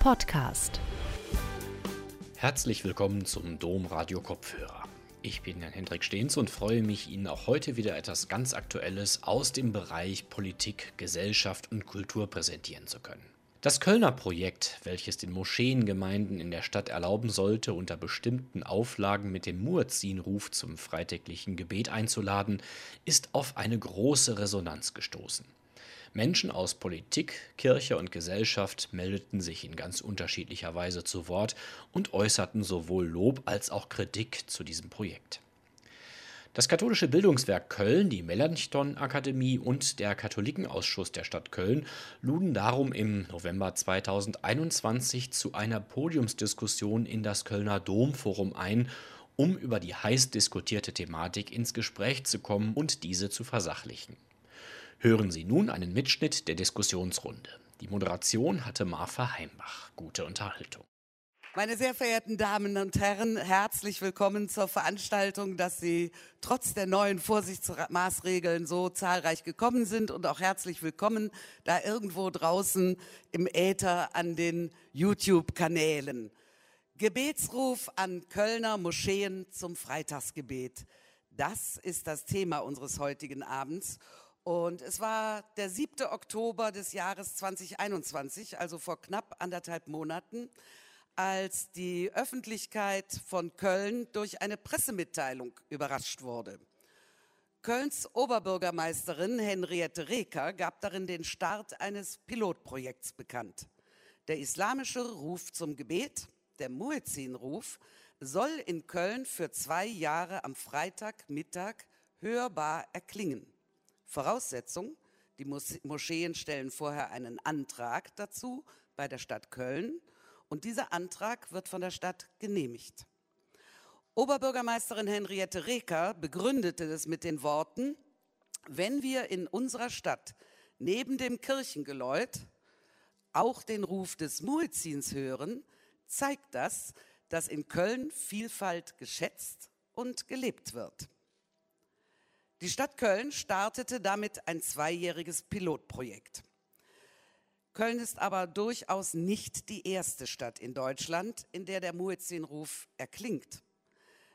Podcast. Herzlich willkommen zum Dom Radio Kopfhörer. Ich bin Jan Hendrik Stehns und freue mich, Ihnen auch heute wieder etwas ganz Aktuelles aus dem Bereich Politik, Gesellschaft und Kultur präsentieren zu können. Das Kölner Projekt, welches den Moscheengemeinden in der Stadt erlauben sollte, unter bestimmten Auflagen mit dem Muezzinruf zum freitäglichen Gebet einzuladen, ist auf eine große Resonanz gestoßen. Menschen aus Politik, Kirche und Gesellschaft meldeten sich in ganz unterschiedlicher Weise zu Wort und äußerten sowohl Lob als auch Kritik zu diesem Projekt. Das katholische Bildungswerk Köln, die Melanchthon-Akademie und der Katholikenausschuss der Stadt Köln luden darum im November 2021 zu einer Podiumsdiskussion in das Kölner Domforum ein, um über die heiß diskutierte Thematik ins Gespräch zu kommen und diese zu versachlichen. Hören Sie nun einen Mitschnitt der Diskussionsrunde. Die Moderation hatte Marfa Heimbach. Gute Unterhaltung. Meine sehr verehrten Damen und Herren, herzlich willkommen zur Veranstaltung, dass Sie trotz der neuen Vorsichtsmaßregeln so zahlreich gekommen sind und auch herzlich willkommen da irgendwo draußen im Äther an den YouTube-Kanälen. Gebetsruf an Kölner Moscheen zum Freitagsgebet. Das ist das Thema unseres heutigen Abends. Und es war der 7. Oktober des Jahres 2021, also vor knapp anderthalb Monaten, als die Öffentlichkeit von Köln durch eine Pressemitteilung überrascht wurde. Kölns Oberbürgermeisterin Henriette Reker gab darin den Start eines Pilotprojekts bekannt. Der islamische Ruf zum Gebet, der Muezzin-Ruf, soll in Köln für zwei Jahre am Freitagmittag hörbar erklingen. Voraussetzung, die Moscheen stellen vorher einen Antrag dazu bei der Stadt Köln und dieser Antrag wird von der Stadt genehmigt. Oberbürgermeisterin Henriette Reker begründete es mit den Worten, wenn wir in unserer Stadt neben dem Kirchengeläut auch den Ruf des Muezzins hören, zeigt das, dass in Köln Vielfalt geschätzt und gelebt wird. Die Stadt Köln startete damit ein zweijähriges Pilotprojekt. Köln ist aber durchaus nicht die erste Stadt in Deutschland, in der der Muezzinruf erklingt.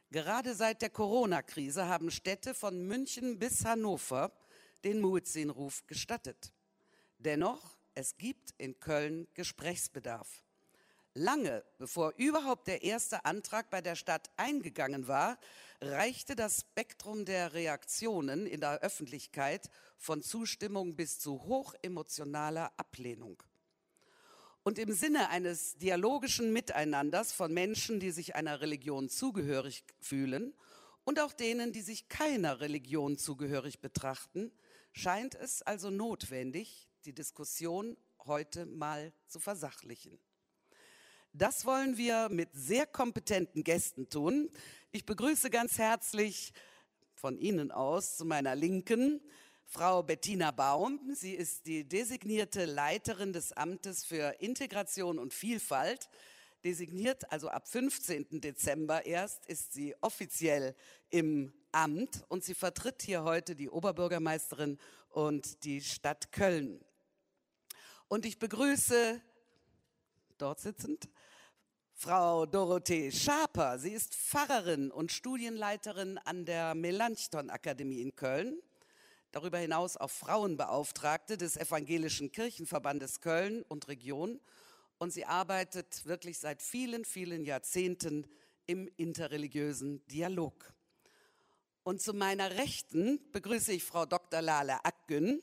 Gerade seit der Corona-Krise haben Städte von München bis Hannover den Muezzinruf gestattet. Dennoch, es gibt in Köln Gesprächsbedarf. Lange bevor überhaupt der erste Antrag bei der Stadt eingegangen war, reichte das Spektrum der Reaktionen in der Öffentlichkeit von Zustimmung bis zu hochemotionaler Ablehnung. Und im Sinne eines dialogischen Miteinanders von Menschen, die sich einer Religion zugehörig fühlen und auch denen, die sich keiner Religion zugehörig betrachten, scheint es also notwendig, die Diskussion heute mal zu versachlichen. Das wollen wir mit sehr kompetenten Gästen tun. Ich begrüße ganz herzlich von Ihnen aus zu meiner Linken Frau Bettina Baum. Sie ist die designierte Leiterin des Amtes für Integration und Vielfalt. Designiert, also ab 15. Dezember erst, ist sie offiziell im Amt und sie vertritt hier heute die Oberbürgermeisterin und die Stadt Köln. Und ich begrüße dort sitzend Frau Dorothee Schaper. Sie ist Pfarrerin und Studienleiterin an der Melanchthon Akademie in Köln. Darüber hinaus auch Frauenbeauftragte des Evangelischen Kirchenverbandes Köln und Region. Und sie arbeitet wirklich seit vielen, vielen Jahrzehnten im interreligiösen Dialog. Und zu meiner Rechten begrüße ich Frau Dr. Lale Akgün.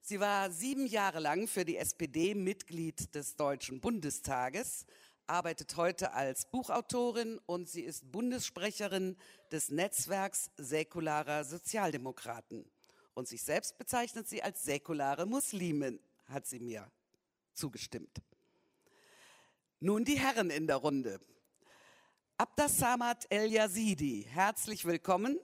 Sie war sieben Jahre lang für die SPD Mitglied des Deutschen Bundestages, arbeitet heute als Buchautorin und sie ist Bundessprecherin des Netzwerks säkularer Sozialdemokraten. Und sich selbst bezeichnet sie als säkulare Muslimin, hat sie mir zugestimmt. Nun die Herren in der Runde. Abdas Samad El-Yazidi, herzlich willkommen.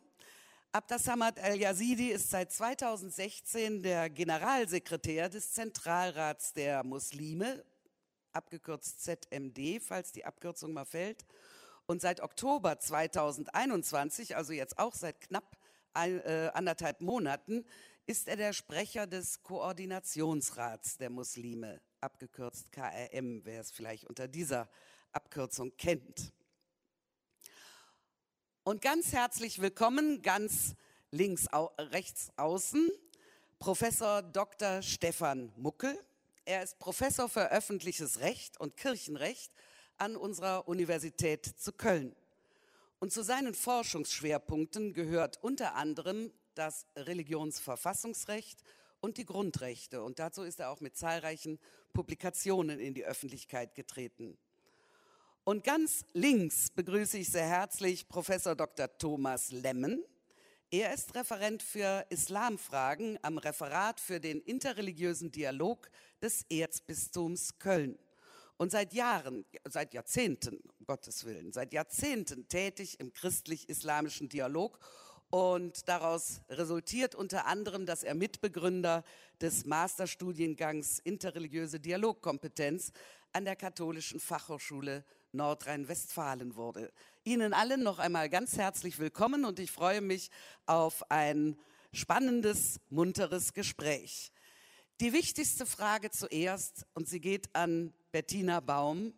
Abdas Samad El-Yazidi ist seit 2016 der Generalsekretär des Zentralrats der Muslime abgekürzt ZMD, falls die Abkürzung mal fällt. Und seit Oktober 2021, also jetzt auch seit knapp ein, äh, anderthalb Monaten ist er der Sprecher des Koordinationsrats der Muslime, abgekürzt KRM, wer es vielleicht unter dieser Abkürzung kennt. Und ganz herzlich willkommen, ganz links, rechts außen, Professor Dr. Stefan Muckel. Er ist Professor für öffentliches Recht und Kirchenrecht an unserer Universität zu Köln. Und zu seinen Forschungsschwerpunkten gehört unter anderem das Religionsverfassungsrecht und die Grundrechte. Und dazu ist er auch mit zahlreichen Publikationen in die Öffentlichkeit getreten. Und ganz links begrüße ich sehr herzlich Professor Dr. Thomas Lemmen. Er ist Referent für Islamfragen am Referat für den interreligiösen Dialog des Erzbistums Köln. Und seit Jahren, seit Jahrzehnten, um Gottes Willen, seit Jahrzehnten tätig im christlich-islamischen Dialog und daraus resultiert unter anderem, dass er Mitbegründer des Masterstudiengangs Interreligiöse Dialogkompetenz an der Katholischen Fachhochschule Nordrhein-Westfalen wurde. Ihnen allen noch einmal ganz herzlich willkommen und ich freue mich auf ein spannendes, munteres Gespräch. Die wichtigste Frage zuerst, und sie geht an Bettina Baum.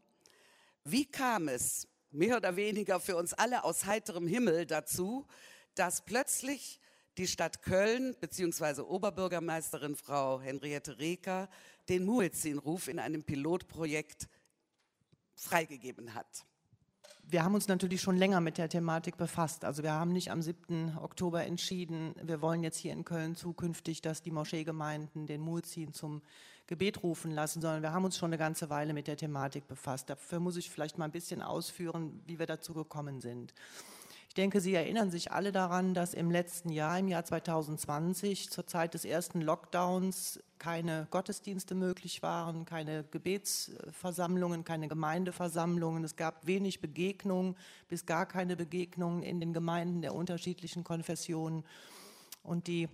Wie kam es, mehr oder weniger für uns alle aus heiterem Himmel, dazu, dass plötzlich die Stadt Köln bzw. Oberbürgermeisterin Frau Henriette Reker den Muezzin-Ruf in einem Pilotprojekt freigegeben hat. Wir haben uns natürlich schon länger mit der Thematik befasst. Also wir haben nicht am 7. Oktober entschieden, wir wollen jetzt hier in Köln zukünftig, dass die Moscheegemeinden den Muezzin zum Gebet rufen lassen, sondern wir haben uns schon eine ganze Weile mit der Thematik befasst. Dafür muss ich vielleicht mal ein bisschen ausführen, wie wir dazu gekommen sind. Ich denke, Sie erinnern sich alle daran, dass im letzten Jahr, im Jahr 2020, zur Zeit des ersten Lockdowns keine Gottesdienste möglich waren, keine Gebetsversammlungen, keine Gemeindeversammlungen. Es gab wenig Begegnungen, bis gar keine Begegnungen in den Gemeinden der unterschiedlichen Konfessionen. Und die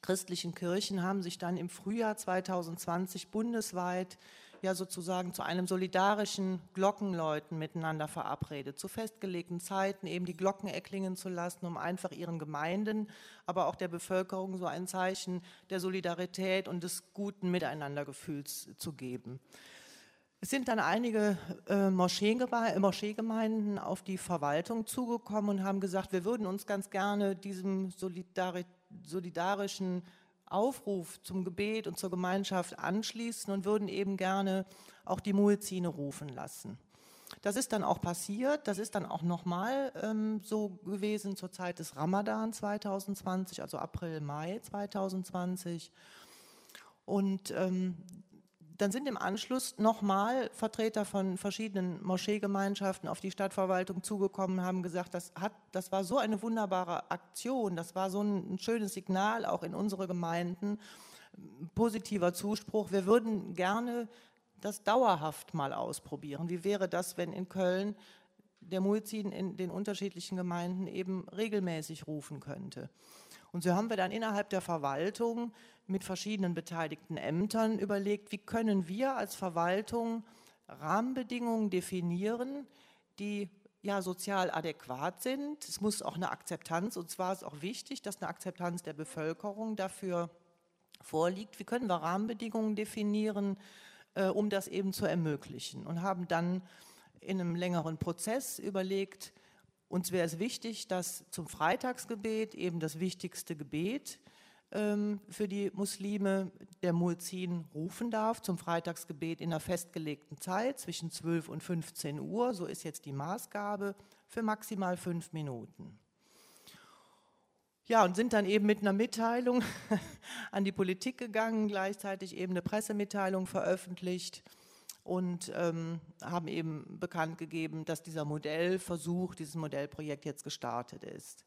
christlichen Kirchen haben sich dann im Frühjahr 2020 bundesweit ja sozusagen zu einem solidarischen Glockenläuten miteinander verabredet, zu festgelegten Zeiten eben die Glocken erklingen zu lassen, um einfach ihren Gemeinden, aber auch der Bevölkerung so ein Zeichen der Solidarität und des guten Miteinandergefühls zu geben. Es sind dann einige äh, Moscheegemeinden auf die Verwaltung zugekommen und haben gesagt, wir würden uns ganz gerne diesem solidari solidarischen Aufruf zum Gebet und zur Gemeinschaft anschließen und würden eben gerne auch die Muezzine rufen lassen. Das ist dann auch passiert. Das ist dann auch nochmal ähm, so gewesen zur Zeit des Ramadan 2020, also April, Mai 2020. Und ähm, dann sind im Anschluss nochmal Vertreter von verschiedenen Moscheegemeinschaften auf die Stadtverwaltung zugekommen, haben gesagt, das, hat, das war so eine wunderbare Aktion, das war so ein, schönes Signal auch in unsere Gemeinden, positiver Zuspruch. Wir würden gerne das dauerhaft mal ausprobieren. Wie wäre das, wenn in Köln der Muezzin in den unterschiedlichen Gemeinden eben regelmäßig rufen könnte? Und so haben wir dann innerhalb der Verwaltung mit verschiedenen beteiligten Ämtern überlegt, wie können wir als Verwaltung Rahmenbedingungen definieren, die ja sozial adäquat sind. Es muss auch eine Akzeptanz, und zwar ist auch wichtig, dass eine Akzeptanz der Bevölkerung dafür vorliegt. Wie können wir Rahmenbedingungen definieren, äh, um das eben zu ermöglichen? Und haben dann in einem längeren Prozess überlegt, uns wäre es wichtig, dass zum Freitagsgebet eben das wichtigste Gebet ähm, für die Muslime der Muezzin rufen darf zum Freitagsgebet in einer festgelegten Zeit zwischen 12 und 15 Uhr. So ist jetzt die Maßgabe für maximal fünf Minuten. Ja, und sind dann eben mit einer Mitteilung an die Politik gegangen, gleichzeitig eben eine Pressemitteilung veröffentlicht und ähm, haben eben bekannt gegeben, dass dieser Modellversuch, dieses Modellprojekt jetzt gestartet ist.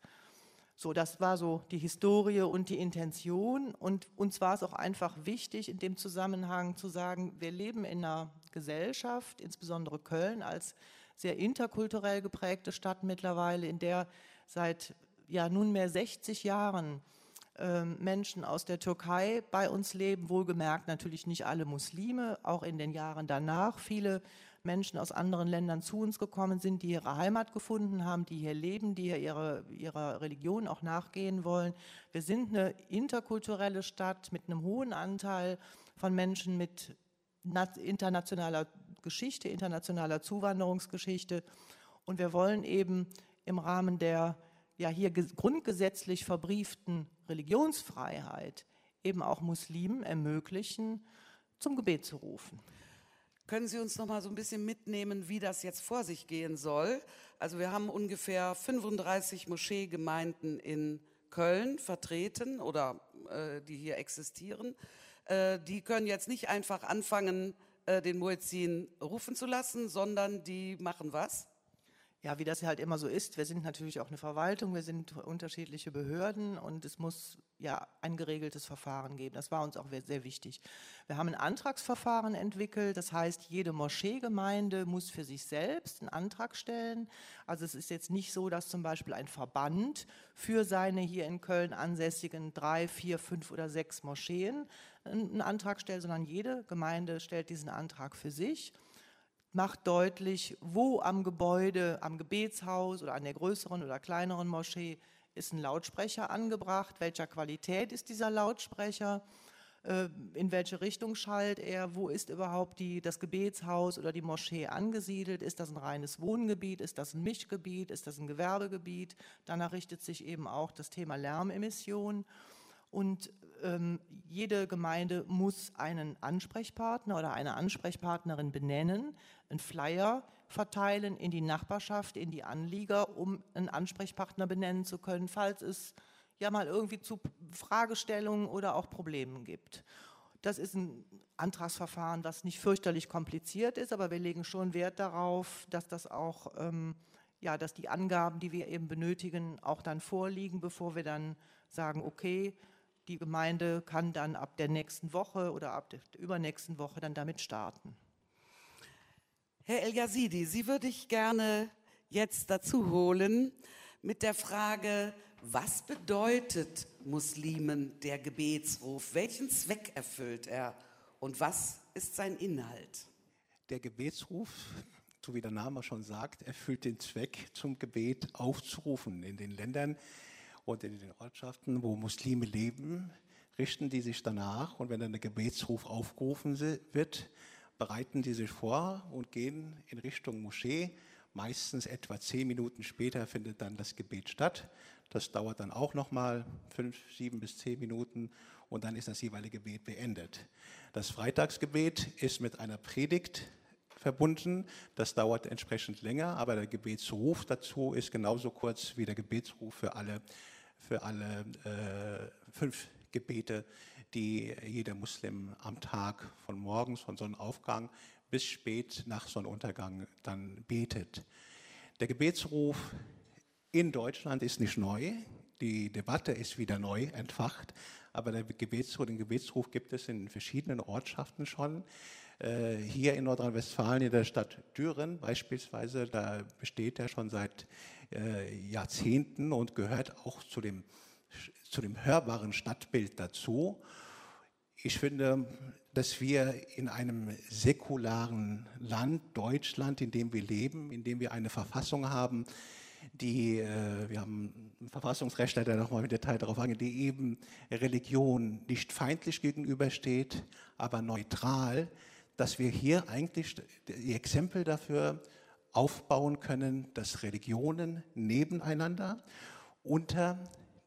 So, das war so die Historie und die Intention. Und uns war es auch einfach wichtig, in dem Zusammenhang zu sagen, wir leben in einer Gesellschaft, insbesondere Köln als sehr interkulturell geprägte Stadt mittlerweile, in der seit ja nunmehr 60 Jahren Menschen aus der Türkei bei uns leben, wohlgemerkt natürlich nicht alle Muslime, auch in den Jahren danach viele Menschen aus anderen Ländern zu uns gekommen sind, die ihre Heimat gefunden haben, die hier leben, die hier ihre, ihrer Religion auch nachgehen wollen. Wir sind eine interkulturelle Stadt mit einem hohen Anteil von Menschen mit internationaler Geschichte, internationaler Zuwanderungsgeschichte. Und wir wollen eben im Rahmen der ja hier grundgesetzlich verbrieften Religionsfreiheit eben auch Muslimen ermöglichen, zum Gebet zu rufen. Können Sie uns noch mal so ein bisschen mitnehmen, wie das jetzt vor sich gehen soll? Also wir haben ungefähr 35 Moscheegemeinden in Köln vertreten oder äh, die hier existieren. Äh, die können jetzt nicht einfach anfangen, äh, den Muezzin rufen zu lassen, sondern die machen was? Ja, wie das halt immer so ist. Wir sind natürlich auch eine Verwaltung, wir sind unterschiedliche Behörden und es muss ja ein geregeltes Verfahren geben. Das war uns auch sehr wichtig. Wir haben ein Antragsverfahren entwickelt. Das heißt, jede Moscheegemeinde muss für sich selbst einen Antrag stellen. Also es ist jetzt nicht so, dass zum Beispiel ein Verband für seine hier in Köln ansässigen drei, vier, fünf oder sechs Moscheen einen Antrag stellt, sondern jede Gemeinde stellt diesen Antrag für sich macht deutlich, wo am Gebäude, am Gebetshaus oder an der größeren oder kleineren Moschee ist ein Lautsprecher angebracht, welcher Qualität ist dieser Lautsprecher, äh, in welche Richtung schallt er, wo ist überhaupt die, das Gebetshaus oder die Moschee angesiedelt, ist das ein reines Wohngebiet, ist das ein Mischgebiet, ist das ein Gewerbegebiet, danach richtet sich eben auch das Thema Lärmemissionen und ähm, jede Gemeinde muss einen Ansprechpartner oder eine Ansprechpartnerin benennen, einen Flyer verteilen in die Nachbarschaft, in die Anlieger, um einen Ansprechpartner benennen zu können, falls es ja mal irgendwie zu Fragestellungen oder auch Problemen gibt. Das ist ein Antragsverfahren, das nicht fürchterlich kompliziert ist, aber wir legen schon Wert darauf, dass das auch, ähm, ja, dass die Angaben, die wir eben benötigen, auch dann vorliegen, bevor wir dann sagen, okay, die Gemeinde kann dann ab der nächsten Woche oder ab der übernächsten Woche dann damit starten. Herr El Yazidi, Sie würde ich gerne jetzt dazu holen mit der Frage, was bedeutet Muslimen der Gebetsruf? Welchen Zweck erfüllt er und was ist sein Inhalt? Der Gebetsruf, so wie der Name schon sagt, erfüllt den Zweck, zum Gebet aufzurufen in den Ländern, und in den Ortschaften, wo Muslime leben, richten die sich danach und wenn dann der Gebetsruf aufgerufen wird, bereiten die sich vor und gehen in Richtung Moschee. Meistens etwa zehn Minuten später findet dann das Gebet statt. Das dauert dann auch nochmal fünf, sieben bis zehn Minuten und dann ist das jeweilige Gebet beendet. Das Freitagsgebet ist mit einer Predigt verbunden. Das dauert entsprechend länger, aber der Gebetsruf dazu ist genauso kurz wie der Gebetsruf für alle für alle äh, fünf Gebete, die jeder Muslim am Tag von morgens, von Sonnenaufgang bis spät nach Sonnenuntergang dann betet. Der Gebetsruf in Deutschland ist nicht neu. Die Debatte ist wieder neu entfacht, aber Gebetsruf, den Gebetsruf gibt es in verschiedenen Ortschaften schon. Äh, hier in Nordrhein-Westfalen, in der Stadt Düren beispielsweise, da besteht er schon seit äh, Jahrzehnten und gehört auch zu dem, zu dem hörbaren Stadtbild dazu. Ich finde, dass wir in einem säkularen Land, Deutschland, in dem wir leben, in dem wir eine Verfassung haben, die, äh, wir haben einen Verfassungsrechtler, der nochmal im Detail darauf eingeht, die eben Religion nicht feindlich gegenübersteht, aber neutral, dass wir hier eigentlich die Exempel dafür aufbauen können, dass Religionen nebeneinander unter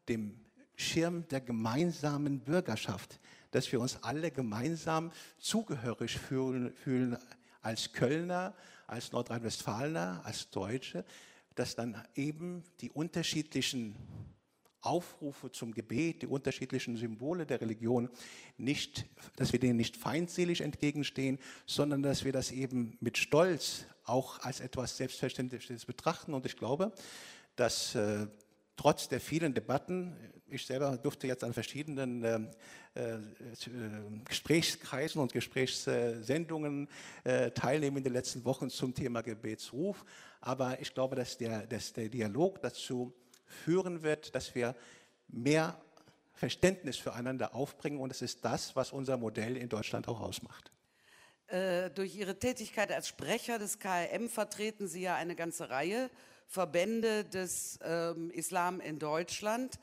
dem Schirm der gemeinsamen Bürgerschaft, dass wir uns alle gemeinsam zugehörig fühlen, fühlen als Kölner, als Nordrhein-Westfalener, als Deutsche, dass dann eben die unterschiedlichen Aufrufe zum Gebet, die unterschiedlichen Symbole der Religion nicht, dass wir denen nicht feindselig entgegenstehen, sondern dass wir das eben mit Stolz auch als etwas Selbstverständliches betrachten. Und ich glaube, dass äh, trotz der vielen Debatten, ich selber durfte jetzt an verschiedenen äh, äh, Gesprächskreisen und Gesprächssendungen äh, teilnehmen in den letzten Wochen zum Thema Gebetsruf. Aber ich glaube, dass der, dass der Dialog dazu führen wird, dass wir mehr Verständnis füreinander aufbringen. Und es ist das, was unser Modell in Deutschland auch ausmacht. Äh, durch Ihre Tätigkeit als Sprecher des KRM vertreten Sie ja eine ganze Reihe Verbände des ähm, Islam in Deutschland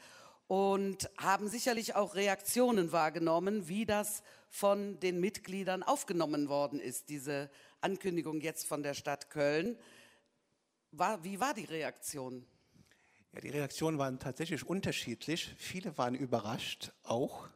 und haben sicherlich auch Reaktionen wahrgenommen, wie das von den Mitgliedern aufgenommen worden ist, diese Ankündigung jetzt von der Stadt Köln. War, wie war die Reaktion? Ja, die Reaktionen waren tatsächlich unterschiedlich. Viele waren überrascht auch,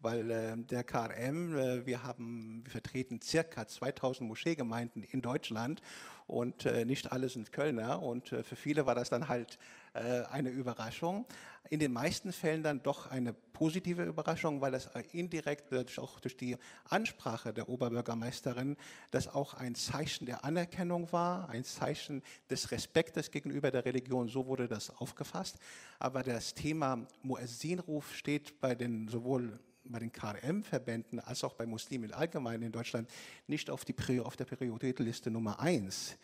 weil äh, der KRM, äh, wir haben, wir vertreten circa 2000 Moscheegemeinden in Deutschland und äh, nicht alle sind Kölner und äh, für viele war das dann halt äh, eine Überraschung. In den meisten Fällen dann doch eine positive Überraschung, weil das äh, indirekt auch durch die Ansprache der Oberbürgermeisterin das auch ein Zeichen der Anerkennung war, ein Zeichen des Respektes gegenüber der Religion. So wurde das aufgefasst. Aber das Thema Muezzinruf steht bei den sowohl bei den KRM-Verbänden als auch bei Muslimen allgemein in Deutschland nicht auf, die, auf der Prioritätenliste Nummer eins.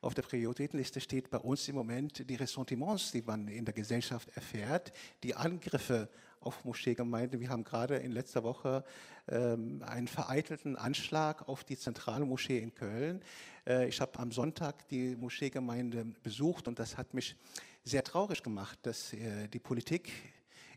Auf der Prioritätenliste steht bei uns im Moment die Ressentiments, die man in der Gesellschaft erfährt, die Angriffe auf Moscheegemeinden. Wir haben gerade in letzter Woche ähm, einen vereitelten Anschlag auf die Zentralmoschee in Köln. Äh, ich habe am Sonntag die Moscheegemeinde besucht und das hat mich sehr traurig gemacht, dass äh, die Politik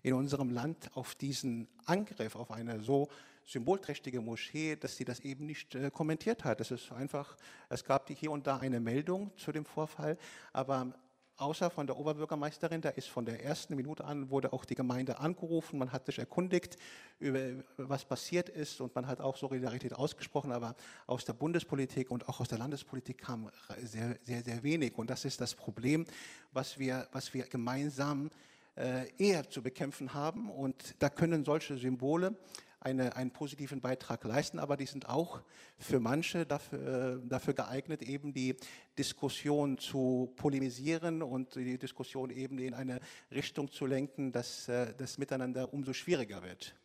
in unserem Land auf diesen Angriff auf eine so symbolträchtige Moschee, dass sie das eben nicht äh, kommentiert hat. Es ist einfach, es gab hier und da eine Meldung zu dem Vorfall, aber außer von der Oberbürgermeisterin, da ist von der ersten Minute an, wurde auch die Gemeinde angerufen, man hat sich erkundigt, über was passiert ist und man hat auch Solidarität ausgesprochen, aber aus der Bundespolitik und auch aus der Landespolitik kam sehr, sehr, sehr wenig. Und das ist das Problem, was wir, was wir gemeinsam eher zu bekämpfen haben. Und da können solche Symbole eine, einen positiven Beitrag leisten, aber die sind auch für manche dafür, äh, dafür geeignet, eben die Diskussion zu polemisieren und die Diskussion eben in eine Richtung zu lenken, dass äh, das Miteinander umso schwieriger wird.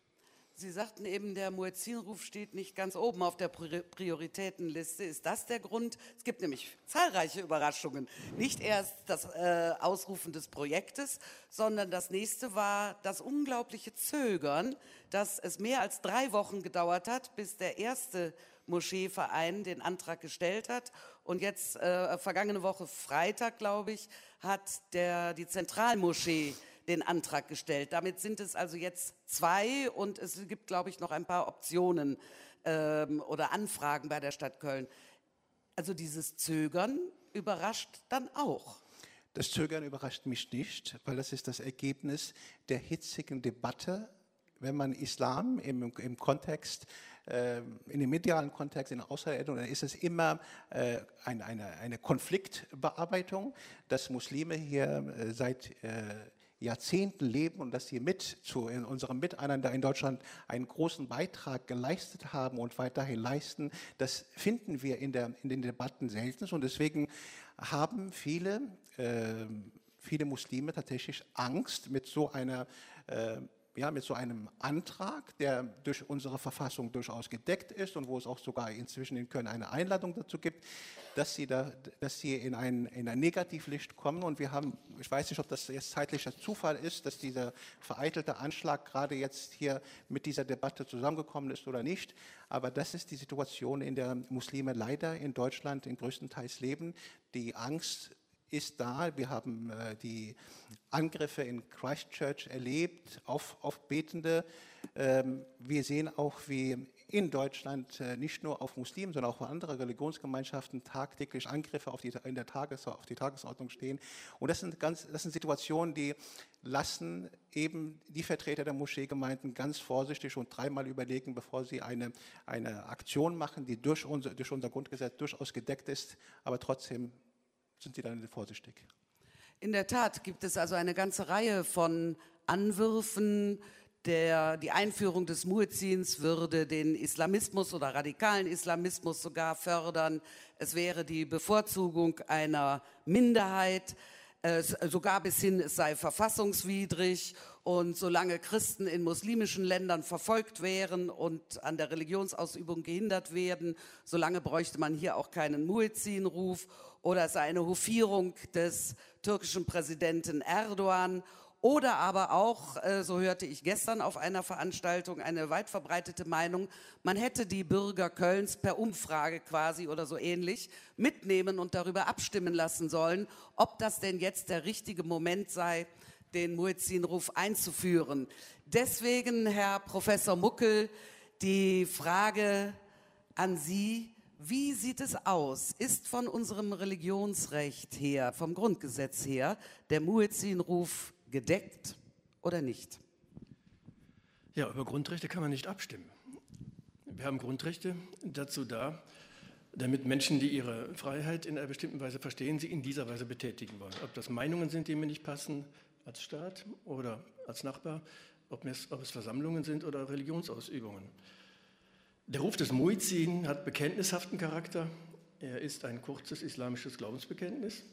Sie sagten eben, der Muezzinruf steht nicht ganz oben auf der Prioritätenliste. Ist das der Grund? Es gibt nämlich zahlreiche Überraschungen. Nicht erst das äh, Ausrufen des Projektes, sondern das nächste war das unglaubliche Zögern, dass es mehr als drei Wochen gedauert hat, bis der erste Moscheeverein den Antrag gestellt hat. Und jetzt, äh, vergangene Woche Freitag, glaube ich, hat der, die Zentralmoschee den Antrag gestellt. Damit sind es also jetzt zwei und es gibt, glaube ich, noch ein paar Optionen ähm, oder Anfragen bei der Stadt Köln. Also dieses Zögern überrascht dann auch. Das Zögern überrascht mich nicht, weil das ist das Ergebnis der hitzigen Debatte, wenn man Islam im, im Kontext äh, in dem medialen Kontext, in der Außenwelt, dann ist es immer äh, eine, eine, eine Konfliktbearbeitung, dass Muslime hier äh, seit äh, Jahrzehnten leben und dass sie mit zu in unserem Miteinander in Deutschland einen großen Beitrag geleistet haben und weiterhin leisten, das finden wir in, der, in den Debatten selten. Und deswegen haben viele, äh, viele Muslime tatsächlich Angst, mit so einer äh, ja, mit so einem Antrag, der durch unsere Verfassung durchaus gedeckt ist und wo es auch sogar inzwischen in Köln eine Einladung dazu gibt, dass sie, da, dass sie in, ein, in ein Negativlicht kommen. Und wir haben, ich weiß nicht, ob das jetzt zeitlicher Zufall ist, dass dieser vereitelte Anschlag gerade jetzt hier mit dieser Debatte zusammengekommen ist oder nicht. Aber das ist die Situation, in der Muslime leider in Deutschland in größtenteils leben. Die Angst ist da. Wir haben äh, die Angriffe in Christchurch erlebt auf, auf Betende. Ähm, wir sehen auch, wie in Deutschland äh, nicht nur auf Muslimen, sondern auch auf andere Religionsgemeinschaften tagtäglich Angriffe auf die, in der Tages, auf die Tagesordnung stehen. Und das sind, ganz, das sind Situationen, die lassen eben die Vertreter der Moscheegemeinden ganz vorsichtig und dreimal überlegen, bevor sie eine, eine Aktion machen, die durch unser, durch unser Grundgesetz durchaus gedeckt ist, aber trotzdem sind Sie dann vorsichtig. In der Tat gibt es also eine ganze Reihe von Anwürfen. Der, die Einführung des Muezzins würde den Islamismus oder radikalen Islamismus sogar fördern. Es wäre die Bevorzugung einer Minderheit, äh, sogar bis hin, es sei verfassungswidrig. Und solange Christen in muslimischen Ländern verfolgt wären und an der Religionsausübung gehindert werden, solange bräuchte man hier auch keinen Muezzin-Ruf oder es sei eine Hofierung des türkischen Präsidenten Erdogan. Oder aber auch, äh, so hörte ich gestern auf einer Veranstaltung, eine weit verbreitete Meinung, man hätte die Bürger Kölns per Umfrage quasi oder so ähnlich mitnehmen und darüber abstimmen lassen sollen, ob das denn jetzt der richtige Moment sei, den Muezzinruf einzuführen. Deswegen, Herr Professor Muckel, die Frage an Sie, wie sieht es aus? Ist von unserem Religionsrecht her, vom Grundgesetz her, der Muezzinruf gedeckt oder nicht? Ja, über Grundrechte kann man nicht abstimmen. Wir haben Grundrechte dazu da, damit Menschen, die ihre Freiheit in einer bestimmten Weise verstehen, sie in dieser Weise betätigen wollen. Ob das Meinungen sind, die mir nicht passen als Staat oder als Nachbar, ob es, ob es Versammlungen sind oder Religionsausübungen. Der Ruf des Muizin hat bekenntnishaften Charakter. Er ist ein kurzes islamisches Glaubensbekenntnis.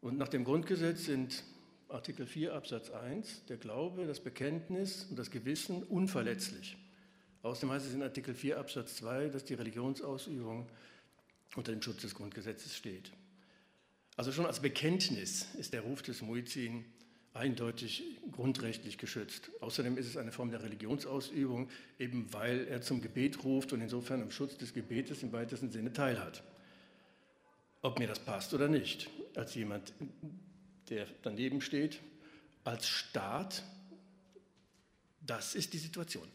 Und nach dem Grundgesetz sind Artikel 4 Absatz 1 der Glaube, das Bekenntnis und das Gewissen unverletzlich. Außerdem heißt es in Artikel 4 Absatz 2, dass die Religionsausübung unter dem Schutz des Grundgesetzes steht. Also schon als Bekenntnis ist der Ruf des Muizin eindeutig grundrechtlich geschützt. Außerdem ist es eine Form der Religionsausübung, eben weil er zum Gebet ruft und insofern am Schutz des Gebetes im weitesten Sinne teilhat. Ob mir das passt oder nicht, als jemand, der daneben steht, als Staat, das ist die Situation.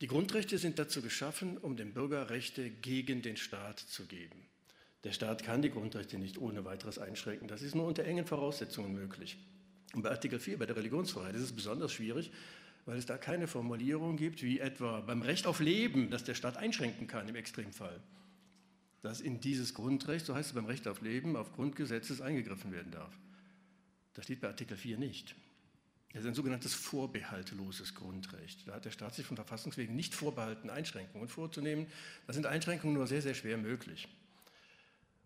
Die Grundrechte sind dazu geschaffen, um den Bürger Rechte gegen den Staat zu geben. Der Staat kann die Grundrechte nicht ohne weiteres einschränken. Das ist nur unter engen Voraussetzungen möglich. Und bei Artikel 4, bei der Religionsfreiheit, ist es besonders schwierig, weil es da keine Formulierung gibt, wie etwa beim Recht auf Leben, das der Staat einschränken kann im Extremfall. Dass in dieses Grundrecht, so heißt es beim Recht auf Leben, auf Grundgesetzes eingegriffen werden darf. Das steht bei Artikel 4 nicht. Das ist ein sogenanntes vorbehaltloses Grundrecht. Da hat der Staat sich von Verfassungswegen nicht vorbehalten, Einschränkungen vorzunehmen. Da sind Einschränkungen nur sehr, sehr schwer möglich.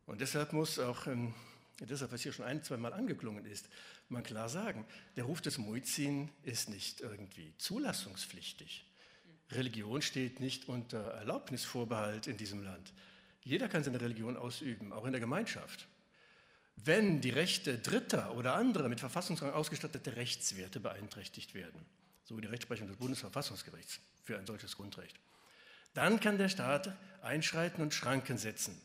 Und deshalb muss auch, ähm, deshalb, was hier schon ein, zwei Mal angeklungen ist, man klar sagen, der Ruf des Muizin ist nicht irgendwie zulassungspflichtig. Religion steht nicht unter Erlaubnisvorbehalt in diesem Land. Jeder kann seine Religion ausüben, auch in der Gemeinschaft. Wenn die Rechte Dritter oder anderer mit Verfassungsrang ausgestattete Rechtswerte beeinträchtigt werden, so wie die Rechtsprechung des Bundesverfassungsgerichts für ein solches Grundrecht, dann kann der Staat einschreiten und Schranken setzen.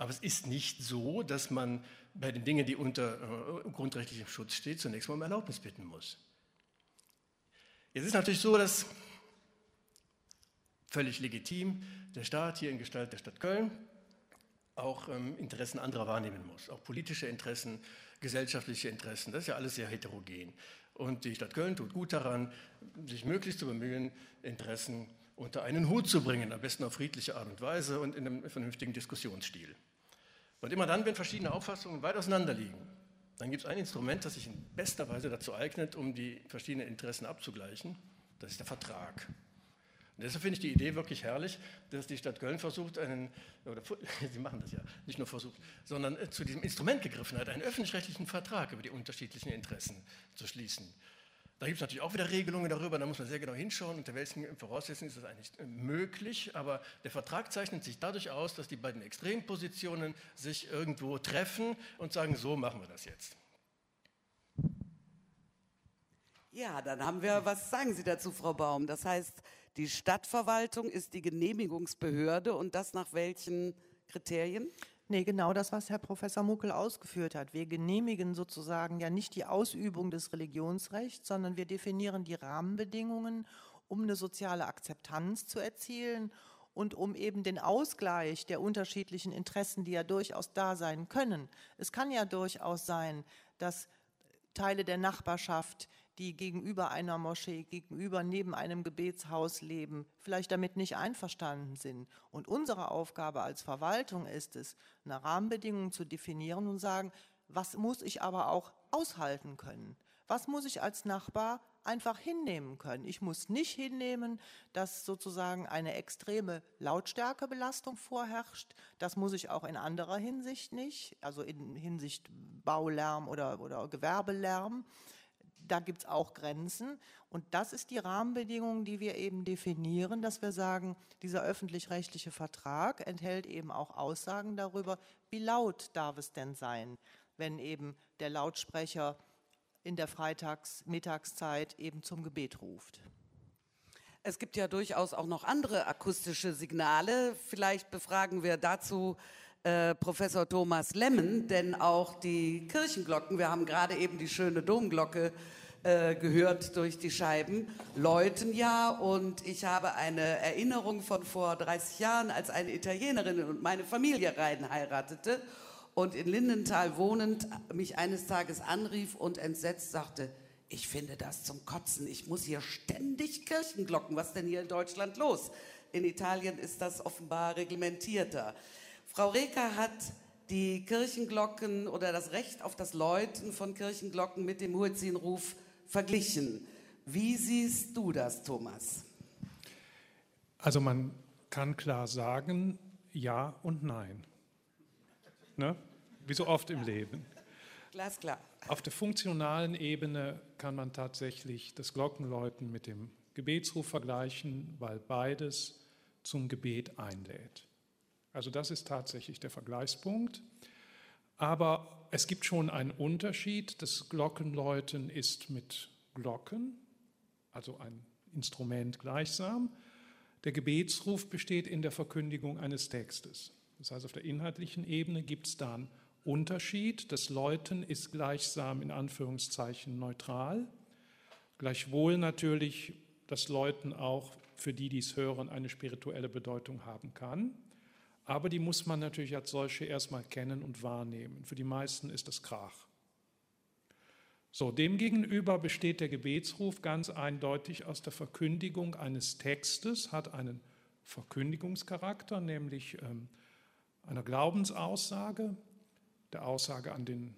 Aber es ist nicht so, dass man bei den Dingen, die unter äh, grundrechtlichem Schutz stehen, zunächst mal um Erlaubnis bitten muss. Jetzt ist natürlich so, dass völlig legitim der Staat hier in Gestalt der Stadt Köln auch ähm, Interessen anderer wahrnehmen muss, auch politische Interessen, gesellschaftliche Interessen. Das ist ja alles sehr heterogen. Und die Stadt Köln tut gut daran, sich möglichst zu bemühen, Interessen unter einen Hut zu bringen, am besten auf friedliche Art und Weise und in einem vernünftigen Diskussionsstil. Und immer dann, wenn verschiedene Auffassungen weit auseinander liegen, dann gibt es ein Instrument, das sich in bester Weise dazu eignet, um die verschiedenen Interessen abzugleichen. Das ist der Vertrag. Und deshalb finde ich die Idee wirklich herrlich, dass die Stadt Köln versucht, einen, oder sie machen das ja, nicht nur versucht, sondern äh, zu diesem Instrument gegriffen hat, einen öffentlich-rechtlichen Vertrag über die unterschiedlichen Interessen zu schließen. Da gibt es natürlich auch wieder Regelungen darüber, da muss man sehr genau hinschauen, unter welchen Voraussetzungen ist das eigentlich äh, möglich. Aber der Vertrag zeichnet sich dadurch aus, dass die beiden Extrempositionen sich irgendwo treffen und sagen, so machen wir das jetzt. Ja, dann haben wir, was sagen Sie dazu, Frau Baum? Das heißt, die Stadtverwaltung ist die Genehmigungsbehörde und das nach welchen Kriterien? Nee, genau das, was Herr Professor Muckel ausgeführt hat. Wir genehmigen sozusagen ja nicht die Ausübung des Religionsrechts, sondern wir definieren die Rahmenbedingungen, um eine soziale Akzeptanz zu erzielen und um eben den Ausgleich der unterschiedlichen Interessen, die ja durchaus da sein können. Es kann ja durchaus sein, dass Teile der Nachbarschaft die gegenüber einer Moschee, gegenüber neben einem Gebetshaus leben, vielleicht damit nicht einverstanden sind. Und unsere Aufgabe als Verwaltung ist es, eine Rahmenbedingung zu definieren und sagen, was muss ich aber auch aushalten können? Was muss ich als Nachbar einfach hinnehmen können? Ich muss nicht hinnehmen, dass sozusagen eine extreme Lautstärkebelastung vorherrscht. Das muss ich auch in anderer Hinsicht nicht, also in Hinsicht Baulärm oder, oder Gewerbelärm da gibt es auch Grenzen. Und das ist die Rahmenbedingung, die wir eben definieren, dass wir sagen, dieser öffentlich-rechtliche Vertrag enthält eben auch Aussagen darüber, wie laut darf es denn sein, wenn eben der Lautsprecher in der Freitags-Mittagszeit eben zum Gebet ruft. Es gibt ja durchaus auch noch andere akustische Signale. Vielleicht befragen wir dazu äh, Professor Thomas Lemmen, denn auch die Kirchenglocken, wir haben gerade eben die schöne Domglocke äh, gehört durch die Scheiben, läuten ja. Und ich habe eine Erinnerung von vor 30 Jahren, als eine Italienerin und meine Familie rein heiratete und in Lindenthal wohnend mich eines Tages anrief und entsetzt sagte, ich finde das zum Kotzen. Ich muss hier ständig Kirchenglocken. Was denn hier in Deutschland los? In Italien ist das offenbar reglementierter. Frau Reker hat die Kirchenglocken oder das Recht auf das Läuten von Kirchenglocken mit dem Muezzinruf verglichen. Wie siehst du das, Thomas? Also man kann klar sagen, ja und nein. Ne? Wie so oft im Leben. Glasklar. Auf der funktionalen Ebene kann man tatsächlich das Glockenläuten mit dem Gebetsruf vergleichen, weil beides zum Gebet einlädt. Also das ist tatsächlich der Vergleichspunkt. Aber es gibt schon einen Unterschied. Das Glockenläuten ist mit Glocken, also ein Instrument gleichsam. Der Gebetsruf besteht in der Verkündigung eines Textes. Das heißt, auf der inhaltlichen Ebene gibt es da einen Unterschied. Das Läuten ist gleichsam in Anführungszeichen neutral. Gleichwohl natürlich das Läuten auch für die, die es hören, eine spirituelle Bedeutung haben kann. Aber die muss man natürlich als solche erstmal kennen und wahrnehmen. Für die meisten ist das Krach. So, demgegenüber besteht der Gebetsruf ganz eindeutig aus der Verkündigung eines Textes, hat einen Verkündigungscharakter, nämlich ähm, einer Glaubensaussage, der Aussage an den,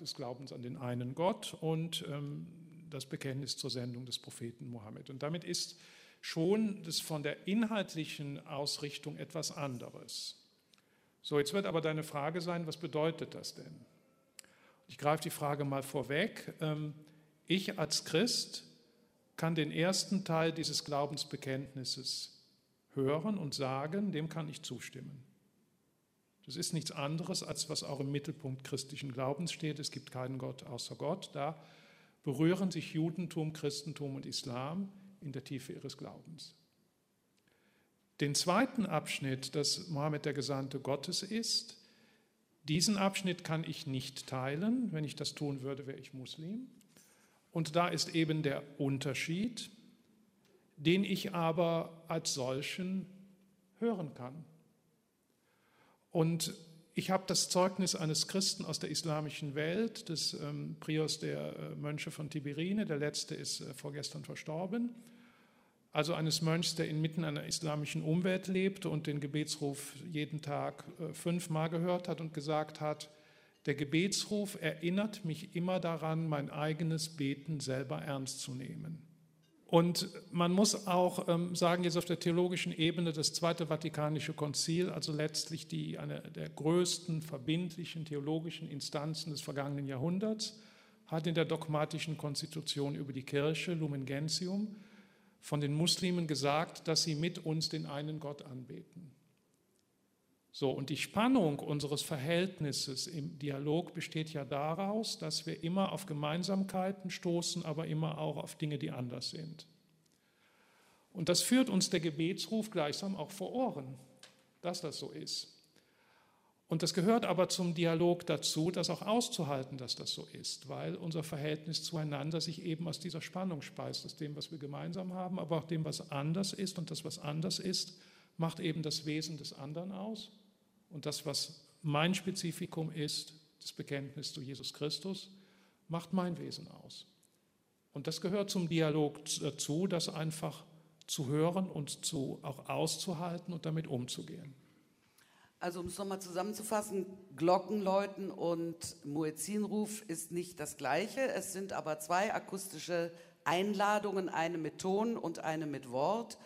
des Glaubens an den einen Gott und ähm, das Bekenntnis zur Sendung des Propheten Mohammed. Und damit ist schon das von der inhaltlichen Ausrichtung etwas anderes. So, jetzt wird aber deine Frage sein, was bedeutet das denn? Ich greife die Frage mal vorweg. Ähm, ich als Christ kann den ersten Teil dieses Glaubensbekenntnisses hören und sagen, dem kann ich zustimmen. Das ist nichts anderes, als was auch im Mittelpunkt christlichen Glaubens steht. Es gibt keinen Gott außer Gott. Da berühren sich Judentum, Christentum und Islam in der Tiefe ihres Glaubens. Den zweiten Abschnitt, dass Mohammed der Gesandte Gottes ist, diesen Abschnitt kann ich nicht teilen. Wenn ich das tun würde, wäre ich Muslim. Und da ist eben der Unterschied, den ich aber als solchen hören kann. Und ich habe das Zeugnis eines Christen aus der islamischen Welt, des ähm, Priors der äh, Mönche von Tiberine, der letzte ist äh, vorgestern verstorben, also eines Mönchs, der inmitten einer islamischen Umwelt lebte und den Gebetsruf jeden Tag äh, fünfmal gehört hat und gesagt hat, der Gebetsruf erinnert mich immer daran, mein eigenes Beten selber ernst zu nehmen. Und man muss auch ähm, sagen, jetzt auf der theologischen Ebene, das Zweite Vatikanische Konzil, also letztlich die, eine der größten verbindlichen theologischen Instanzen des vergangenen Jahrhunderts, hat in der dogmatischen Konstitution über die Kirche, Lumen Gentium, von den Muslimen gesagt, dass sie mit uns den einen Gott anbeten. So, und die Spannung unseres Verhältnisses im Dialog besteht ja daraus, dass wir immer auf Gemeinsamkeiten stoßen, aber immer auch auf Dinge, die anders sind. Und das führt uns der Gebetsruf gleichsam auch vor Ohren, dass das so ist. Und das gehört aber zum Dialog dazu, das auch auszuhalten, dass das so ist, weil unser Verhältnis zueinander sich eben aus dieser Spannung speist, aus dem, was wir gemeinsam haben, aber auch dem, was anders ist. Und das, was anders ist, macht eben das Wesen des anderen aus. Und das, was mein Spezifikum ist, das Bekenntnis zu Jesus Christus, macht mein Wesen aus. Und das gehört zum Dialog dazu, das einfach zu hören und zu, auch auszuhalten und damit umzugehen. Also um es nochmal zusammenzufassen, Glockenläuten und Muezzinruf ist nicht das gleiche. Es sind aber zwei akustische Einladungen, eine mit Ton und eine mit Wort.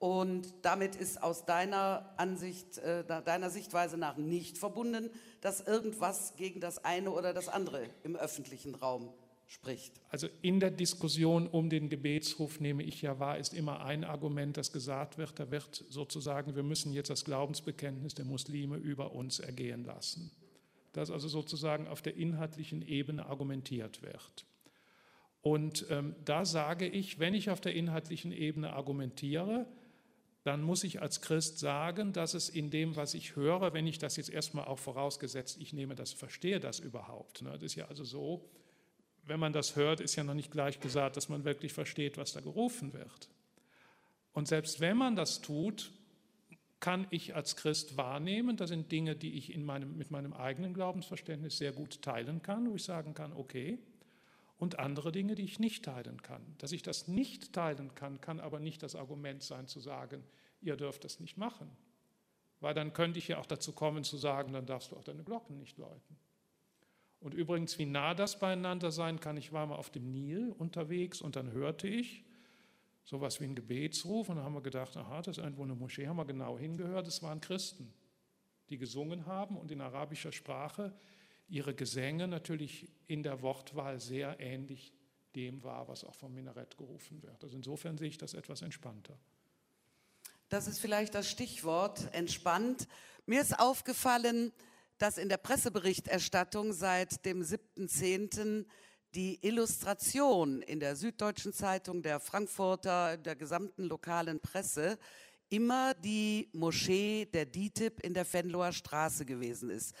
Und damit ist aus deiner Ansicht, äh, deiner Sichtweise nach nicht verbunden, dass irgendwas gegen das eine oder das andere im öffentlichen Raum spricht. Also in der Diskussion um den Gebetsruf nehme ich ja wahr, ist immer ein Argument, das gesagt wird. Da wird sozusagen, wir müssen jetzt das Glaubensbekenntnis der Muslime über uns ergehen lassen. Dass also sozusagen auf der inhaltlichen Ebene argumentiert wird. Und ähm, da sage ich, wenn ich auf der inhaltlichen Ebene argumentiere, dann muss ich als Christ sagen, dass es in dem, was ich höre, wenn ich das jetzt erstmal auch vorausgesetzt, ich nehme das, verstehe das überhaupt. Ne? Das ist ja also so, wenn man das hört, ist ja noch nicht gleich gesagt, dass man wirklich versteht, was da gerufen wird. Und selbst wenn man das tut, kann ich als Christ wahrnehmen, das sind Dinge, die ich in meinem, mit meinem eigenen Glaubensverständnis sehr gut teilen kann, wo ich sagen kann, okay, und andere Dinge, die ich nicht teilen kann. Dass ich das nicht teilen kann, kann aber nicht das Argument sein zu sagen, ihr dürft das nicht machen. Weil dann könnte ich ja auch dazu kommen zu sagen, dann darfst du auch deine Glocken nicht läuten. Und übrigens, wie nah das beieinander sein kann, ich war mal auf dem Nil unterwegs und dann hörte ich sowas wie einen Gebetsruf und dann haben wir gedacht, aha, das ist irgendwo eine Moschee, haben wir genau hingehört, es waren Christen, die gesungen haben und in arabischer Sprache ihre Gesänge natürlich in der Wortwahl sehr ähnlich dem war, was auch vom Minarett gerufen wird. Also insofern sehe ich das etwas entspannter. Das ist vielleicht das Stichwort entspannt. Mir ist aufgefallen, dass in der Presseberichterstattung seit dem 7.10. die Illustration in der Süddeutschen Zeitung, der Frankfurter, der gesamten lokalen Presse immer die Moschee der DITIB in der Venloer Straße gewesen ist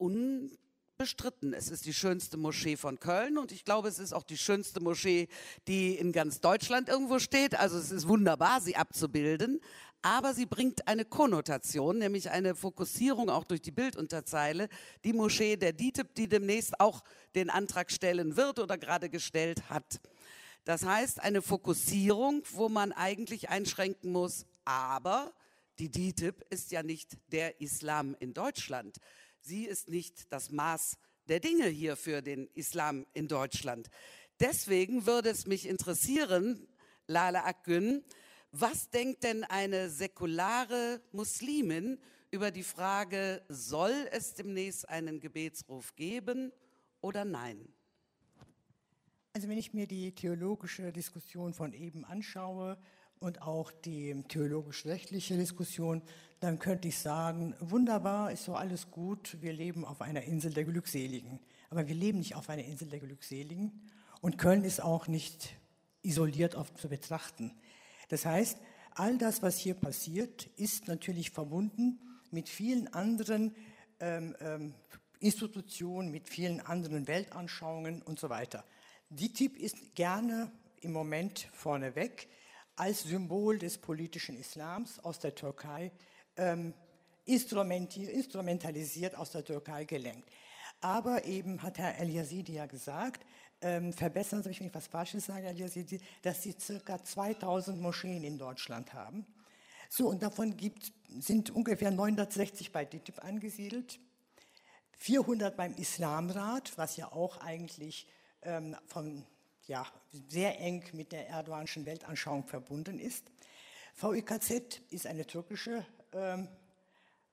unbestritten. Es ist die schönste Moschee von Köln und ich glaube, es ist auch die schönste Moschee, die in ganz Deutschland irgendwo steht. Also es ist wunderbar, sie abzubilden. Aber sie bringt eine Konnotation, nämlich eine Fokussierung auch durch die Bildunterzeile. Die Moschee der DITIB, die demnächst auch den Antrag stellen wird oder gerade gestellt hat. Das heißt, eine Fokussierung, wo man eigentlich einschränken muss, aber die DITIB ist ja nicht der Islam in Deutschland. Sie ist nicht das Maß der Dinge hier für den Islam in Deutschland. Deswegen würde es mich interessieren, Lala Akgün, was denkt denn eine säkulare Muslimin über die Frage, soll es demnächst einen Gebetsruf geben oder nein? Also wenn ich mir die theologische Diskussion von eben anschaue, und auch die theologisch-rechtliche Diskussion, dann könnte ich sagen, wunderbar, ist so alles gut, wir leben auf einer Insel der Glückseligen. Aber wir leben nicht auf einer Insel der Glückseligen und Köln ist auch nicht isoliert auf, zu betrachten. Das heißt, all das, was hier passiert, ist natürlich verbunden mit vielen anderen ähm, ähm, Institutionen, mit vielen anderen Weltanschauungen und so weiter. DITIB ist gerne im Moment vorneweg als Symbol des politischen Islams aus der Türkei ähm, instrumentalisiert aus der Türkei gelenkt. Aber eben hat Herr El-Yazidi ja gesagt, ähm, verbessern Sie mich, wenn ich was Falsches sage, El-Yazidi, dass Sie circa 2000 Moscheen in Deutschland haben. So, und davon gibt, sind ungefähr 960 bei DITIB angesiedelt, 400 beim Islamrat, was ja auch eigentlich ähm, von ja, sehr eng mit der erdoganischen Weltanschauung verbunden ist. VIKZ ist eine türkische ähm,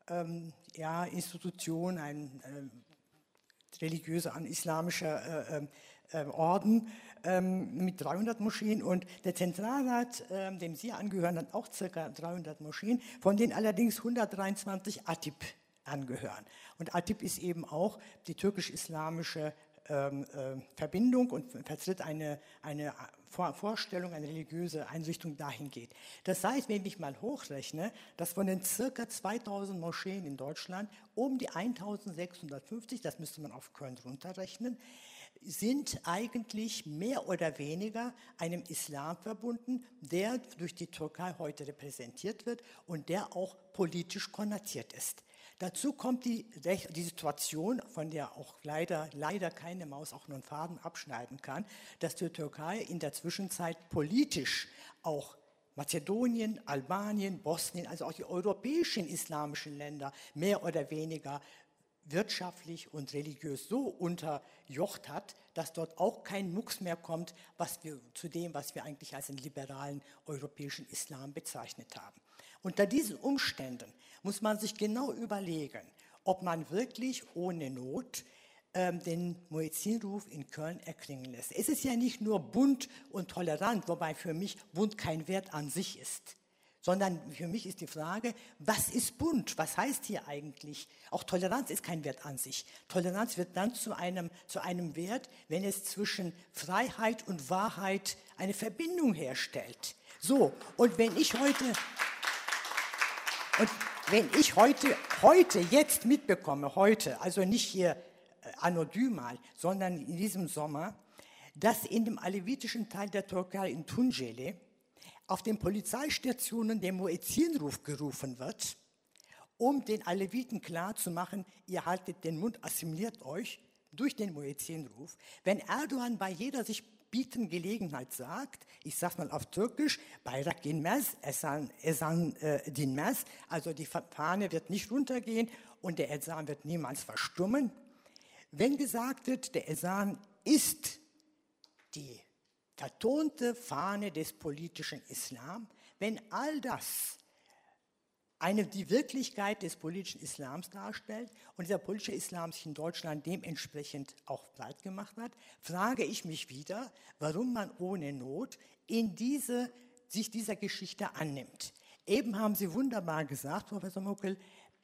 ähm, ja, Institution, ein äh, religiöser, ein islamischer äh, äh, Orden ähm, mit 300 Moscheen und der Zentralrat, ähm, dem Sie angehören, hat auch ca. 300 Moscheen, von denen allerdings 123 Atip angehören. Und Atip ist eben auch die türkisch-islamische ähm, Verbindung und vertritt eine, eine Vorstellung, eine religiöse Einrichtung dahin. Das heißt, wenn ich mal hochrechne, dass von den circa 2000 Moscheen in Deutschland um die 1650, das müsste man auf Köln runterrechnen, sind eigentlich mehr oder weniger einem Islam verbunden, der durch die Türkei heute repräsentiert wird und der auch politisch konnotiert ist. Dazu kommt die, die Situation, von der auch leider, leider keine Maus auch nur einen Faden abschneiden kann, dass die Türkei in der Zwischenzeit politisch auch Mazedonien, Albanien, Bosnien, also auch die europäischen islamischen Länder mehr oder weniger wirtschaftlich und religiös so unterjocht hat, dass dort auch kein Mucks mehr kommt, was wir, zu dem, was wir eigentlich als einen liberalen europäischen Islam bezeichnet haben. Unter diesen Umständen muss man sich genau überlegen, ob man wirklich ohne Not ähm, den Muezzinruf in Köln erklingen lässt. Es ist ja nicht nur bunt und tolerant, wobei für mich bunt kein Wert an sich ist, sondern für mich ist die Frage, was ist bunt? Was heißt hier eigentlich? Auch Toleranz ist kein Wert an sich. Toleranz wird dann zu einem, zu einem Wert, wenn es zwischen Freiheit und Wahrheit eine Verbindung herstellt. So, und wenn ich heute, und wenn ich heute, heute, jetzt mitbekomme, heute, also nicht hier äh, anodymal, sondern in diesem Sommer, dass in dem alevitischen Teil der Türkei in Tunceli auf den Polizeistationen der Muezzinruf gerufen wird, um den Aleviten klarzumachen, ihr haltet den Mund, assimiliert euch durch den Muezzinruf. Wenn Erdogan bei jeder sich bieten Gelegenheit sagt, ich sage mal auf Türkisch, Bayrak inmez, Esan, Esan äh, dinmez, also die Fahne wird nicht runtergehen und der Esan wird niemals verstummen. Wenn gesagt wird, der Esan ist die vertonte Fahne des politischen Islam, wenn all das eine, die Wirklichkeit des politischen Islams darstellt und dieser politische Islam sich in Deutschland dementsprechend auch breit gemacht hat, frage ich mich wieder, warum man ohne Not in diese, sich dieser Geschichte annimmt. Eben haben Sie wunderbar gesagt, Professor Muckel,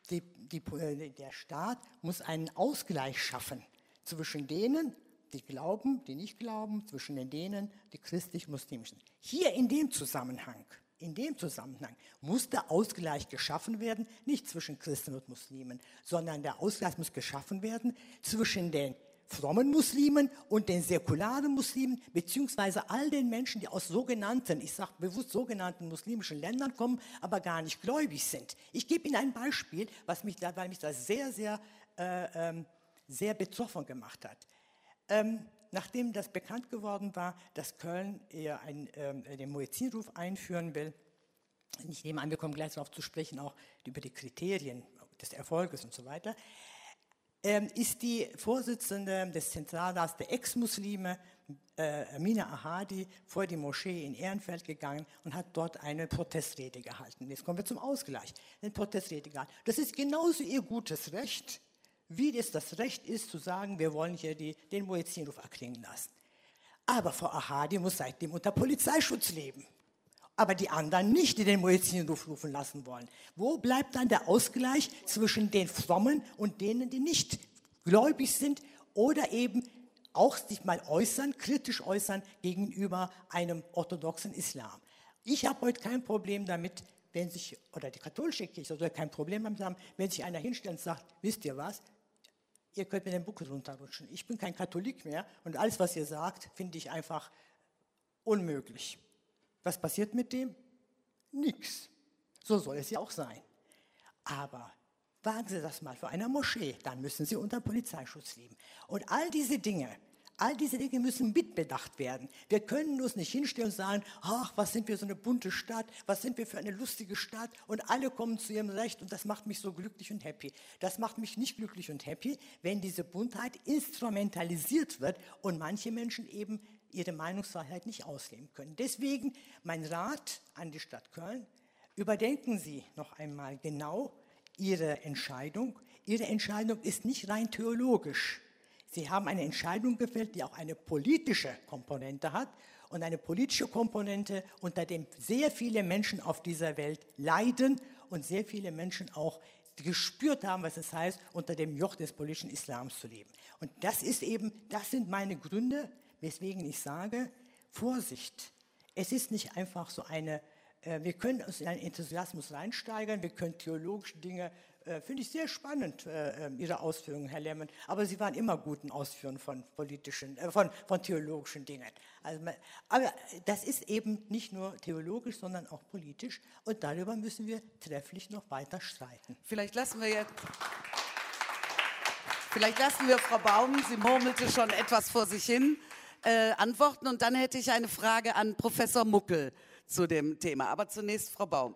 die, die, äh, der Staat muss einen Ausgleich schaffen zwischen denen, die glauben, die nicht glauben, zwischen denen, die christlich-muslimischen. Hier in dem Zusammenhang, in dem Zusammenhang muss der Ausgleich geschaffen werden, nicht zwischen Christen und Muslimen, sondern der Ausgleich muss geschaffen werden zwischen den frommen Muslimen und den säkularen Muslimen, beziehungsweise all den Menschen, die aus sogenannten, ich sage bewusst sogenannten muslimischen Ländern kommen, aber gar nicht gläubig sind. Ich gebe Ihnen ein Beispiel, was mich da, weil mich das sehr, sehr, äh, ähm, sehr betroffen gemacht hat. Ähm, nachdem das bekannt geworden war, dass Köln eher ein, ähm, den Muezzinruf einführen will, ich nehme an, wir kommen gleich darauf zu sprechen, auch über die Kriterien des Erfolges und so weiter, ähm, ist die Vorsitzende des Zentralrats der Ex-Muslime, äh, Mina Ahadi, vor die Moschee in Ehrenfeld gegangen und hat dort eine Protestrede gehalten. Jetzt kommen wir zum Ausgleich. Eine Protestrede gehalten. Das ist genauso ihr gutes Recht wie es das Recht ist zu sagen, wir wollen hier die, den Muezzinruf erklingen lassen. Aber Frau Ahadi muss seitdem unter Polizeischutz leben. Aber die anderen nicht, die den Muezzinruf rufen lassen wollen. Wo bleibt dann der Ausgleich zwischen den Frommen und denen, die nicht gläubig sind oder eben auch sich mal äußern, kritisch äußern gegenüber einem orthodoxen Islam? Ich habe heute kein Problem damit, wenn sich, oder die katholische Kirche soll kein Problem damit haben, wenn sich einer hinstellt und sagt, wisst ihr was, ihr könnt mit dem Buckel runterrutschen. Ich bin kein Katholik mehr und alles, was ihr sagt, finde ich einfach unmöglich. Was passiert mit dem? Nix. So soll es ja auch sein. Aber wagen Sie das mal für eine Moschee, dann müssen Sie unter Polizeischutz leben. Und all diese Dinge, All diese Dinge müssen mitbedacht werden. Wir können uns nicht hinstellen und sagen, ach, was sind wir so eine bunte Stadt, was sind wir für eine lustige Stadt und alle kommen zu ihrem Recht und das macht mich so glücklich und happy. Das macht mich nicht glücklich und happy, wenn diese Buntheit instrumentalisiert wird und manche Menschen eben ihre Meinungsfreiheit nicht ausleben können. Deswegen mein Rat an die Stadt Köln, überdenken Sie noch einmal genau Ihre Entscheidung. Ihre Entscheidung ist nicht rein theologisch. Sie haben eine Entscheidung gefällt, die auch eine politische Komponente hat und eine politische Komponente, unter der sehr viele Menschen auf dieser Welt leiden und sehr viele Menschen auch gespürt haben, was es heißt, unter dem Joch des politischen Islams zu leben. Und das ist eben, das sind meine Gründe, weswegen ich sage, Vorsicht. Es ist nicht einfach so eine, äh, wir können uns in einen Enthusiasmus reinsteigern, wir können theologische Dinge äh, Finde ich sehr spannend, äh, ähm, Ihre Ausführungen, Herr Lemmen. Aber Sie waren immer guten Ausführen von politischen, äh, von, von theologischen Dingen. Also, aber das ist eben nicht nur theologisch, sondern auch politisch. Und darüber müssen wir trefflich noch weiter streiten. Vielleicht lassen wir jetzt. Vielleicht lassen wir Frau Baum, sie murmelte schon etwas vor sich hin, äh, antworten. Und dann hätte ich eine Frage an Professor Muckel zu dem Thema. Aber zunächst Frau Baum.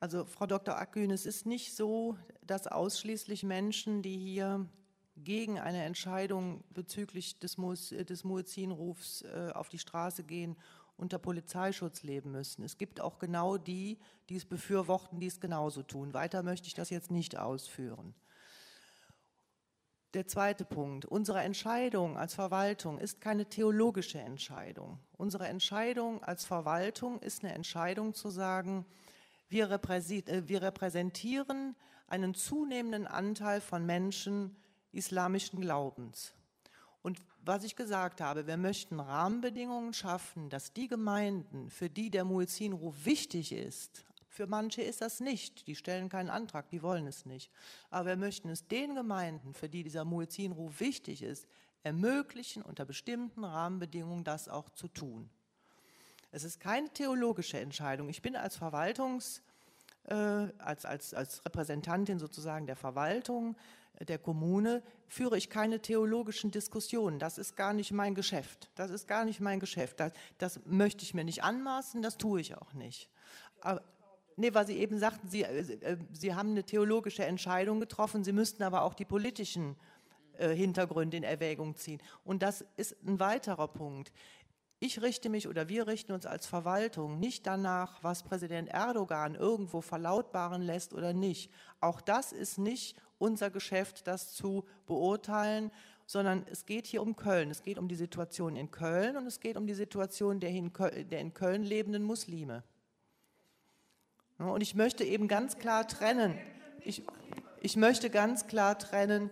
Also Frau Dr. Akgün, es ist nicht so, dass ausschließlich Menschen, die hier gegen eine Entscheidung bezüglich des, Mu des Muezzinrufs äh, auf die Straße gehen, unter Polizeischutz leben müssen. Es gibt auch genau die, die es befürworten, die es genauso tun. Weiter möchte ich das jetzt nicht ausführen. Der zweite Punkt. Unsere Entscheidung als Verwaltung ist keine theologische Entscheidung. Unsere Entscheidung als Verwaltung ist eine Entscheidung zu sagen, Wir, äh, wir repräsentieren einen zunehmenden Anteil von Menschen islamischen Glaubens. Und was ich gesagt habe, wir möchten Rahmenbedingungen schaffen, dass die Gemeinden, für die der Muezzinruf wichtig ist, für manche ist das nicht, die stellen keinen Antrag, die wollen es nicht. Aber wir möchten es den Gemeinden, für die dieser Muezzinruf wichtig ist, ermöglichen, unter bestimmten Rahmenbedingungen das auch zu tun. Es ist keine theologische Entscheidung. Ich bin als Verwaltungs- äh, als, als, als Repräsentantin sozusagen der Verwaltung äh, der Kommune führe ich keine theologischen Diskussionen. Das ist gar nicht mein Geschäft. Das ist gar nicht mein Geschäft. Das, das möchte ich mir nicht anmaßen, das tue ich auch nicht. Aber, nee, weil Sie eben sagten, Sie, äh, Sie haben eine theologische Entscheidung getroffen, Sie müssten aber auch die politischen äh, Hintergründe in Erwägung ziehen. Und das ist ein weiterer Punkt. Ich richte mich oder wir richten uns als Verwaltung nicht danach, was Präsident Erdogan irgendwo verlautbaren lässt oder nicht. Auch das ist nicht unser Geschäft, das zu beurteilen, sondern es geht hier um Köln. Es geht um die Situation in Köln und es geht um die Situation der in Köln, lebenden Muslime. Und ich möchte eben ganz klar trennen. Ich, ich möchte ganz klar trennen,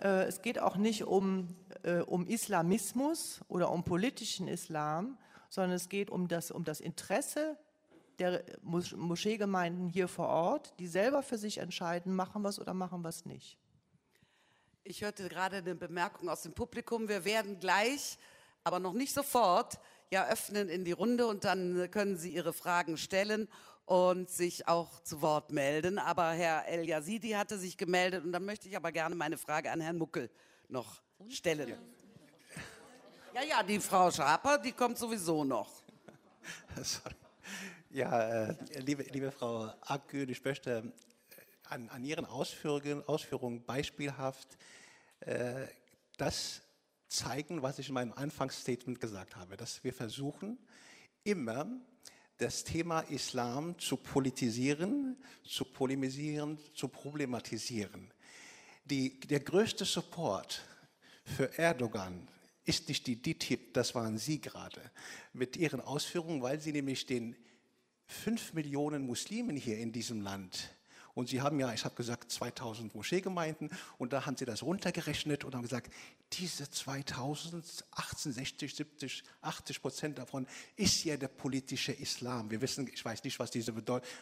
es geht auch nicht um, äh, um Islamismus oder um politischen Islam, sondern es geht um das, um das Interesse der Moscheegemeinden hier vor Ort, die selber für sich entscheiden, machen es oder machen es nicht. Ich hörte gerade eine Bemerkung aus dem Publikum. Wir werden gleich, aber noch nicht sofort, ja öffnen in die Runde und dann können Sie Ihre Fragen stellen und sich auch zu Wort melden. Aber Herr El Yazidi hatte sich gemeldet und dann möchte ich aber gerne meine Frage an Herrn Muckel noch stellen. Ja, ja, die Frau Schaper, die kommt sowieso noch. Ja, äh, liebe, liebe Frau Akgül, ich möchte äh, an, an Ihren Ausführungen, Ausführungen beispielhaft äh, das zeigen, was ich in meinem Anfangsstatement gesagt habe, dass wir versuchen, immer das Thema Islam zu politisieren, zu polemisieren, zu problematisieren. Die, der größte Support für Erdogan ist nicht die DITIB, das waren Sie gerade, mit Ihren Ausführungen, weil Sie nämlich den fünf Millionen Muslimen hier in diesem Land und Sie haben ja, ich habe gesagt, 2000 Moscheegemeinden und da haben Sie das runtergerechnet und haben gesagt, diese 2000, 18, 60, 70, 80 Prozent davon ist ja der politische Islam. Wir wissen, ich weiß nicht, was, diese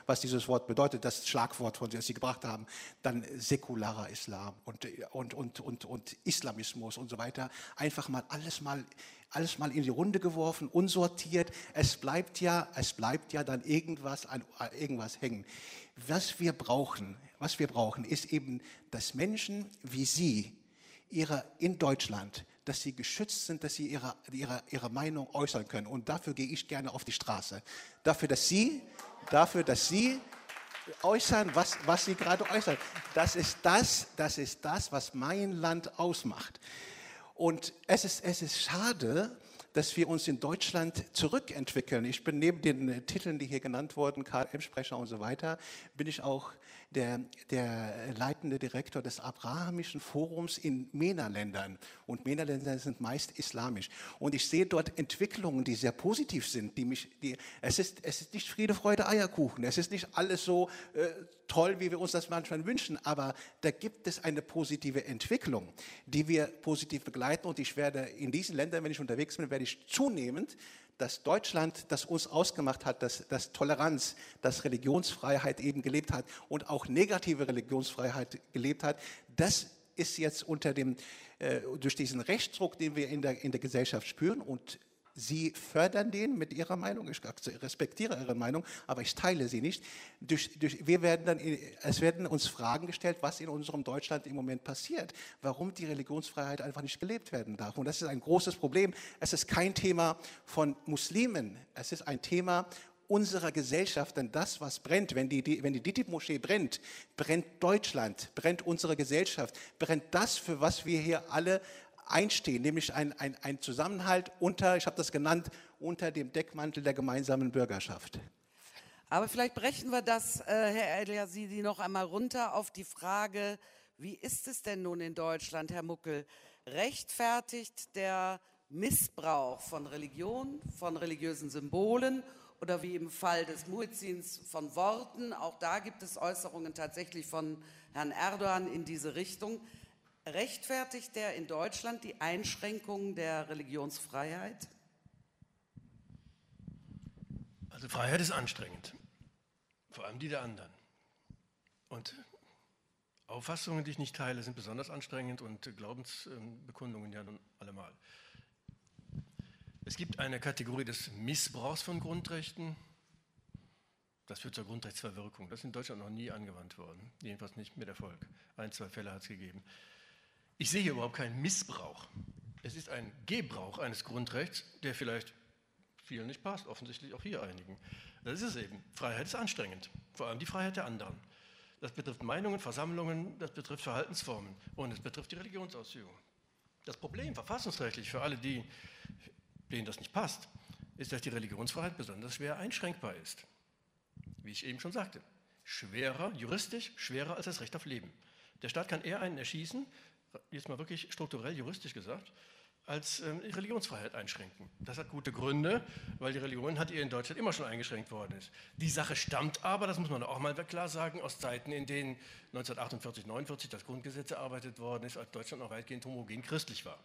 was dieses Wort bedeutet, das Schlagwort, von dem Sie gebracht haben, dann säkularer Islam und, und, und, und, und Islamismus und so weiter. Einfach mal alles mal alles mal in die Runde geworfen, unsortiert. Es bleibt ja, es bleibt ja dann irgendwas an irgendwas hängen. Was wir brauchen, was wir brauchen, ist eben, dass Menschen wie Sie ihre, in Deutschland, dass sie geschützt sind, dass sie ihre, ihre, ihre Meinung äußern können. Und dafür gehe ich gerne auf die Straße. Dafür, dass Sie, dafür, dass Sie äußern, was, was Sie gerade äußern. Das ist das, das ist das, was mein Land ausmacht. Und es ist, es ist schade, dass wir uns in Deutschland zurückentwickeln. Ich bin neben den Titeln, die hier genannt wurden, KM-Sprecher und so weiter, bin ich auch der, der leitende Direktor des Abrahamischen Forums in MENA-Ländern. Und MENA-Länder sind meist islamisch. Und ich sehe dort Entwicklungen, die sehr positiv sind. Die mich, die, es, ist, es ist nicht Friede, Freude, Eierkuchen. Es ist nicht alles so äh, toll, wie wir uns das manchmal wünschen. Aber da gibt es eine positive Entwicklung, die wir positiv begleiten. Und ich werde in diesen Ländern, wenn ich unterwegs bin, werde ich zunehmend dass Deutschland, das uns ausgemacht hat, dass, dass Toleranz, dass Religionsfreiheit eben gelebt hat und auch negative Religionsfreiheit gelebt hat, das ist jetzt unter dem, äh, durch diesen Rechtsdruck, den wir in der, in der Gesellschaft spüren und Sie fördern den mit Ihrer Meinung, ich respektiere Ihre Meinung, aber ich teile sie nicht. Durch, durch, wir werden dann, es werden uns Fragen gestellt, was in unserem Deutschland im Moment passiert, warum die Religionsfreiheit einfach nicht gelebt werden darf. Und das ist ein großes Problem. Es ist kein Thema von Muslimen, es ist ein Thema unserer Gesellschaft, denn das, was brennt, wenn die, die wenn die DITIB-Moschee brennt, brennt Deutschland, brennt unsere Gesellschaft, brennt das, für was wir hier alle einstehen, nämlich ein, ein, ein Zusammenhalt unter, ich habe das genannt, unter dem Deckmantel der gemeinsamen Bürgerschaft. Aber vielleicht brechen wir das, äh, Herr Eliasidi, noch einmal runter auf die Frage, wie ist es denn nun in Deutschland, Herr Muckel? Rechtfertigt der Missbrauch von Religion, von religiösen Symbolen oder wie im Fall des Muezzins von Worten. Auch da gibt es Äußerungen tatsächlich von Herrn Erdogan in diese Richtung. Rechtfertigt der in Deutschland die Einschränkungen der Religionsfreiheit? Also Freiheit ist anstrengend, vor allem die der anderen. Und Auffassungen, die ich nicht teile, sind besonders anstrengend und Glaubensbekundungen ja nun allemal. Es gibt eine Kategorie des Missbrauchs von Grundrechten. Das führt zur Grundrechtsverwirkung. Das ist in Deutschland noch nie angewandt worden, jedenfalls nicht mit Erfolg. Ein, zwei Fälle hat es gegeben. Ich sehe hier überhaupt keinen Missbrauch. Es ist ein Gebrauch eines Grundrechts, der vielleicht vielen nicht passt, offensichtlich auch hier einigen. Das ist es eben. Freiheit ist anstrengend, vor allem die Freiheit der anderen. Das betrifft Meinungen, Versammlungen, das betrifft Verhaltensformen und es betrifft die Religionsausübung. Das Problem verfassungsrechtlich für alle die, denen das nicht passt, ist, dass die Religionsfreiheit besonders schwer einschränkbar ist. Wie ich eben schon sagte, schwerer, juristisch schwerer als das Recht auf Leben. Der Staat kann eher einen erschießen, jetzt mal wirklich strukturell juristisch gesagt, als ähm, Religionsfreiheit einschränken. Das hat gute Gründe, weil die Religion hat ihr in Deutschland immer schon eingeschränkt worden ist. Die Sache stammt aber, das muss man auch mal klar sagen, aus Zeiten, in denen 1948, 49 das Grundgesetz erarbeitet worden ist, als Deutschland noch weitgehend homogen christlich war.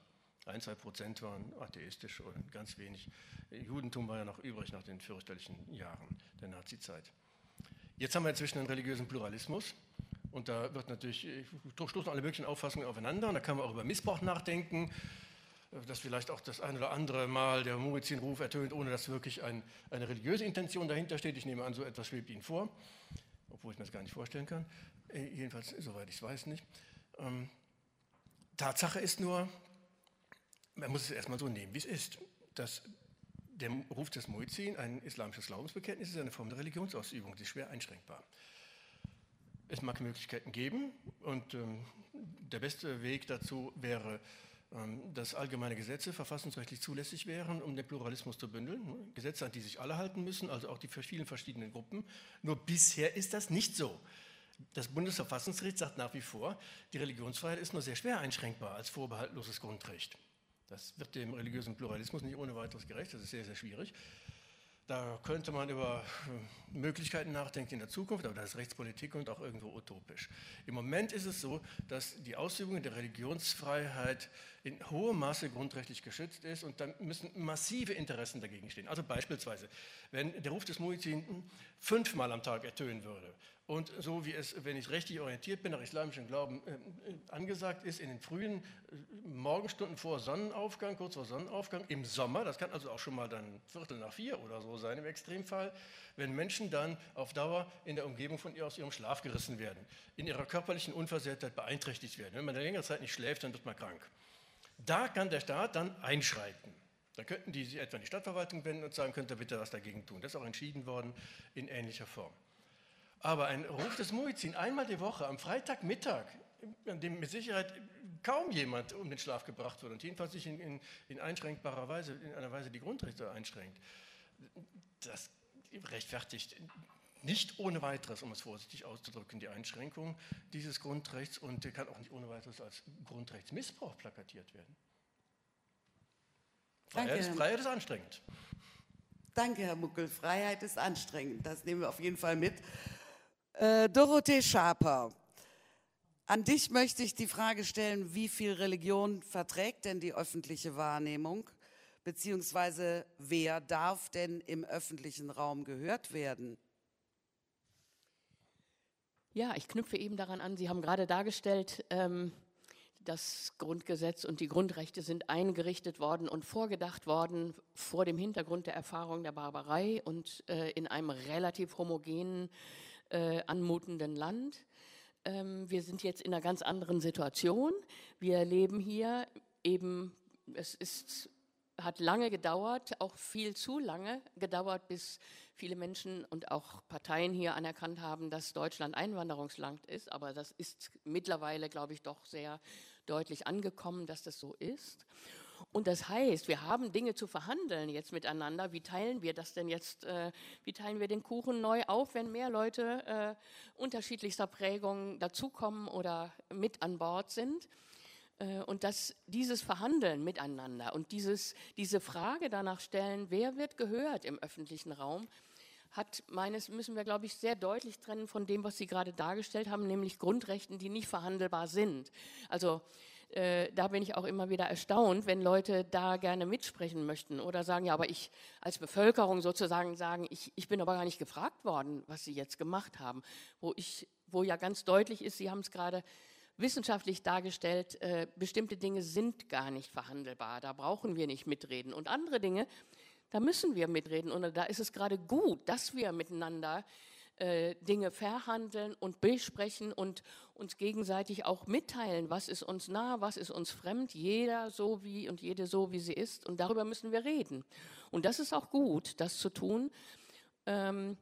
Ein, zwei Prozent waren atheistisch und ganz wenig. Judentum war ja noch übrig nach den fürchterlichen Jahren der Nazizeit. Jetzt haben wir inzwischen einen religiösen Pluralismus. Und da wird natürlich, stoßen alle möglichen Auffassungen aufeinander. Und da kann man auch über Missbrauch nachdenken dass vielleicht auch das ein oder andere Mal der Muezzin-Ruf ertönt, ohne dass wirklich ein, eine religiöse Intention dahinter steht. Ich nehme an, so etwas schwebt Ihnen vor, obwohl ich mir das gar nicht vorstellen kann. Äh, jedenfalls, soweit ich es weiß, nicht. Ähm, Tatsache ist nur, man muss es erstmal so nehmen, wie es ist, dass der Ruf des Muezzin ein islamisches Glaubensbekenntnis ist, eine Form der Religionsausübung, die ist schwer einschränkbar. Es mag Möglichkeiten geben und ähm, der beste Weg dazu wäre, ähm, dass allgemeine Gesetze verfassungsrechtlich zulässig wären, um den Pluralismus zu bündeln. Gesetze, an die sich alle halten müssen, also auch die vielen verschiedenen Gruppen. Nur bisher ist das nicht so. Das Bundesverfassungsgericht sagt nach wie vor, die Religionsfreiheit ist nur sehr schwer einschränkbar als vorbehaltloses Grundrecht. Das wird dem religiösen Pluralismus nicht ohne weiteres gerecht, das ist sehr, sehr schwierig. Da könnte man über äh, Möglichkeiten nachdenken in der Zukunft, aber das ist Rechtspolitik und auch irgendwo utopisch. Im Moment ist es so, dass die Ausübung der Religionsfreiheit in hohem Maße grundrechtlich geschützt ist und dann müssen massive Interessen dagegen stehen. Also beispielsweise, wenn der Ruf des Muezzin fünfmal am Tag ertönen würde und so wie es, wenn ich richtig orientiert bin, nach islamischem Glauben äh, angesagt ist, in den frühen äh, Morgenstunden vor Sonnenaufgang, kurz vor Sonnenaufgang, im Sommer, das kann also auch schon mal dann Viertel nach vier oder so sein im Extremfall, wenn Menschen dann auf Dauer in der Umgebung von ihr aus ihrem Schlaf gerissen werden, in ihrer körperlichen Unversehrtheit beeinträchtigt werden. Wenn man eine längere Zeit nicht schläft, dann wird man krank. Da kann der Staat dann einschreiten. Da könnten die sich etwa an die Stadtverwaltung wenden und sagen, könnt ihr bitte was dagegen tun. Das ist auch entschieden worden in ähnlicher Form. Aber ein Ruf des Muizin einmal die Woche am Freitagmittag, an dem mit Sicherheit kaum jemand um den Schlaf gebracht wird und jedenfalls sich in, in, in einschränkbarer Weise, in einer Weise die Grundrechte einschränkt, das rechtfertigt nicht ohne weiteres, um es vorsichtig auszudrücken, die Einschränkung dieses Grundrechts und kann auch nicht ohne weiteres als Grundrechtsmissbrauch plakatiert werden. Freiheit, Ist, Freiheit ist anstrengend. Danke, Herr Muckel. Freiheit ist anstrengend. Das nehmen wir auf jeden Fall mit. Äh, Dorothee Schaper, an dich möchte ich die Frage stellen, wie viel Religion verträgt denn die öffentliche Wahrnehmung? Beziehungsweise wer darf denn im öffentlichen Raum gehört werden? Ja, ich knüpfe eben daran an, Sie haben gerade dargestellt, ähm, das Grundgesetz und die Grundrechte sind eingerichtet worden und vorgedacht worden vor dem Hintergrund der Erfahrung der Barbarei und äh, in einem relativ homogenen äh, anmutenden Land. Ähm, wir sind jetzt in einer ganz anderen Situation. Wir leben hier eben, es ist, hat lange gedauert, auch viel zu lange gedauert, bis viele Menschen und auch Parteien hier anerkannt haben, dass Deutschland Einwanderungsland ist. Aber das ist mittlerweile, glaube ich, doch sehr deutlich angekommen, dass das so ist. Und das heißt, wir haben Dinge zu verhandeln jetzt miteinander. Wie teilen wir das denn jetzt? Äh, wie teilen wir den Kuchen neu auf, wenn mehr Leute äh, unterschiedlichster Prägung dazukommen oder mit an Bord sind? Äh, und dass dieses Verhandeln miteinander und dieses, diese Frage danach stellen, wer wird gehört im öffentlichen Raum, hat meines, müssen wir, glaube ich, sehr deutlich trennen von dem, was Sie gerade dargestellt haben, nämlich Grundrechten, die nicht verhandelbar sind. Also äh, da bin ich auch immer wieder erstaunt, wenn Leute da gerne mitsprechen möchten oder sagen, ja, aber ich als Bevölkerung sozusagen sagen, ich, ich bin aber gar nicht gefragt worden, was Sie jetzt gemacht haben, wo ich, wo ja ganz deutlich ist, Sie haben es gerade wissenschaftlich dargestellt, äh, bestimmte Dinge sind gar nicht verhandelbar, da brauchen wir nicht mitreden. Und andere Dinge, da müssen wir mitreden. Und da ist es gerade gut, dass wir miteinander äh, Dinge verhandeln und besprechen und uns gegenseitig auch mitteilen, was ist uns nah, was ist uns fremd, jeder so wie und jede so wie sie ist. Und darüber müssen wir reden. Und das ist auch gut, das zu tun. Ähm,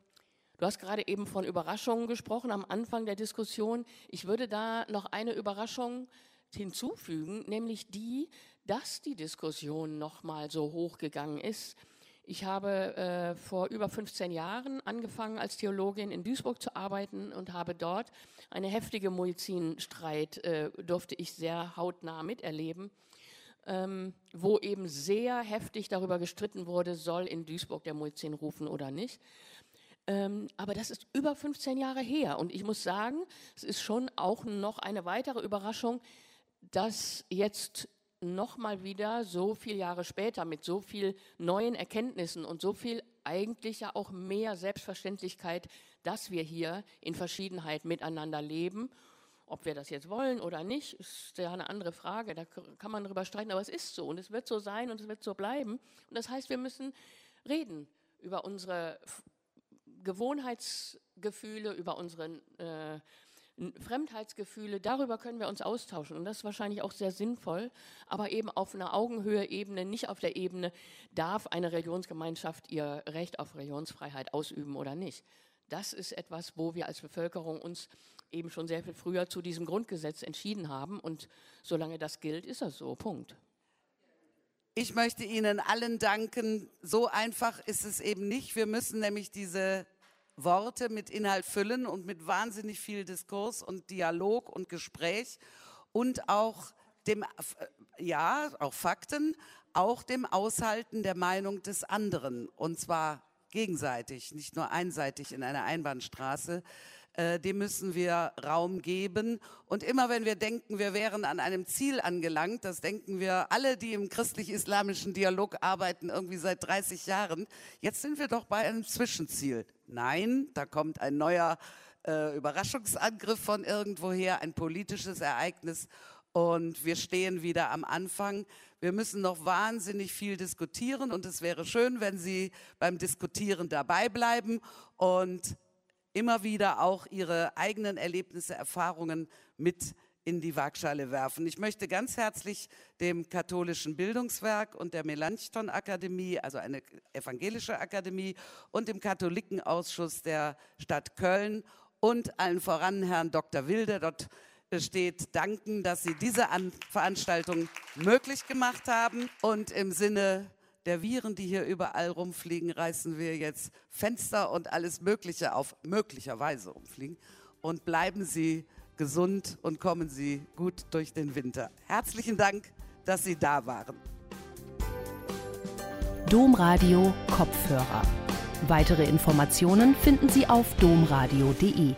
Du hast gerade eben von Überraschungen gesprochen am Anfang der Diskussion. Ich würde da noch eine Überraschung hinzufügen, nämlich die, dass die Diskussion noch mal so hochgegangen ist. Ich habe äh, vor über 15 Jahren angefangen, als Theologin in Duisburg zu arbeiten und habe dort eine heftige Muizzinstreit, äh, durfte ich sehr hautnah miterleben, ähm, wo eben sehr heftig darüber gestritten wurde, soll in Duisburg der Muizzin rufen oder nicht. Ähm, aber das ist über 15 Jahre her. Und ich muss sagen, es ist schon auch noch eine weitere Überraschung, dass jetzt nochmal wieder so viele Jahre später mit so viel neuen Erkenntnissen und so viel eigentlich ja auch mehr Selbstverständlichkeit, dass wir hier in Verschiedenheit miteinander leben. Ob wir das jetzt wollen oder nicht, ist ja eine andere Frage. Da kann man darüber streiten, aber es ist so und es wird so sein und es wird so bleiben. Und das heißt, wir müssen reden über unsere Gewohnheitsgefühle, über unsere äh, Fremdheitsgefühle, darüber können wir uns austauschen. Und das ist wahrscheinlich auch sehr sinnvoll, aber eben auf einer Augenhöhe-Ebene, nicht auf der Ebene, darf eine Religionsgemeinschaft ihr Recht auf Religionsfreiheit ausüben oder nicht. Das ist etwas, wo wir als Bevölkerung uns eben schon sehr viel früher zu diesem Grundgesetz entschieden haben. Und solange das gilt, ist das so. Punkt. Ich möchte Ihnen allen danken. So einfach ist es eben nicht. Wir müssen nämlich diese Worte mit Inhalt füllen und mit wahnsinnig viel Diskurs und Dialog und Gespräch und auch dem, äh, ja, auch Fakten, auch dem Aushalten der Meinung des anderen. Und zwar gegenseitig, nicht nur einseitig in einer Einbahnstraße äh, dem müssen wir Raum geben. Und immer wenn wir denken, wir wären an einem Ziel angelangt, das denken wir alle, die im christlich-islamischen Dialog arbeiten, irgendwie seit 30 Jahren, jetzt sind wir doch bei einem Zwischenziel. Nein, da kommt ein neuer äh, Überraschungsangriff von irgendwoher, ein politisches Ereignis und wir stehen wieder am Anfang. Wir müssen noch wahnsinnig viel diskutieren und es wäre schön, wenn Sie beim Diskutieren dabei bleiben und immer wieder auch ihre eigenen Erlebnisse, Erfahrungen mit in die Waagschale werfen. Ich möchte ganz herzlich dem katholischen Bildungswerk und der Melanchthon Akademie, also eine evangelische Akademie, und dem Katholikenausschuss der Stadt Köln und allen voran Herrn Dr. Wilde dort steht, danken, dass Sie diese Veranstaltung möglich gemacht haben und im Sinne der Viren, die hier überall rumfliegen, reißen wir jetzt Fenster und alles Mögliche auf, möglicherweise umfliegen. Und bleiben Sie gesund und kommen Sie gut durch den Winter. Herzlichen Dank, dass Sie da waren. Domradio Kopfhörer. Weitere Informationen finden Sie auf domradio.de.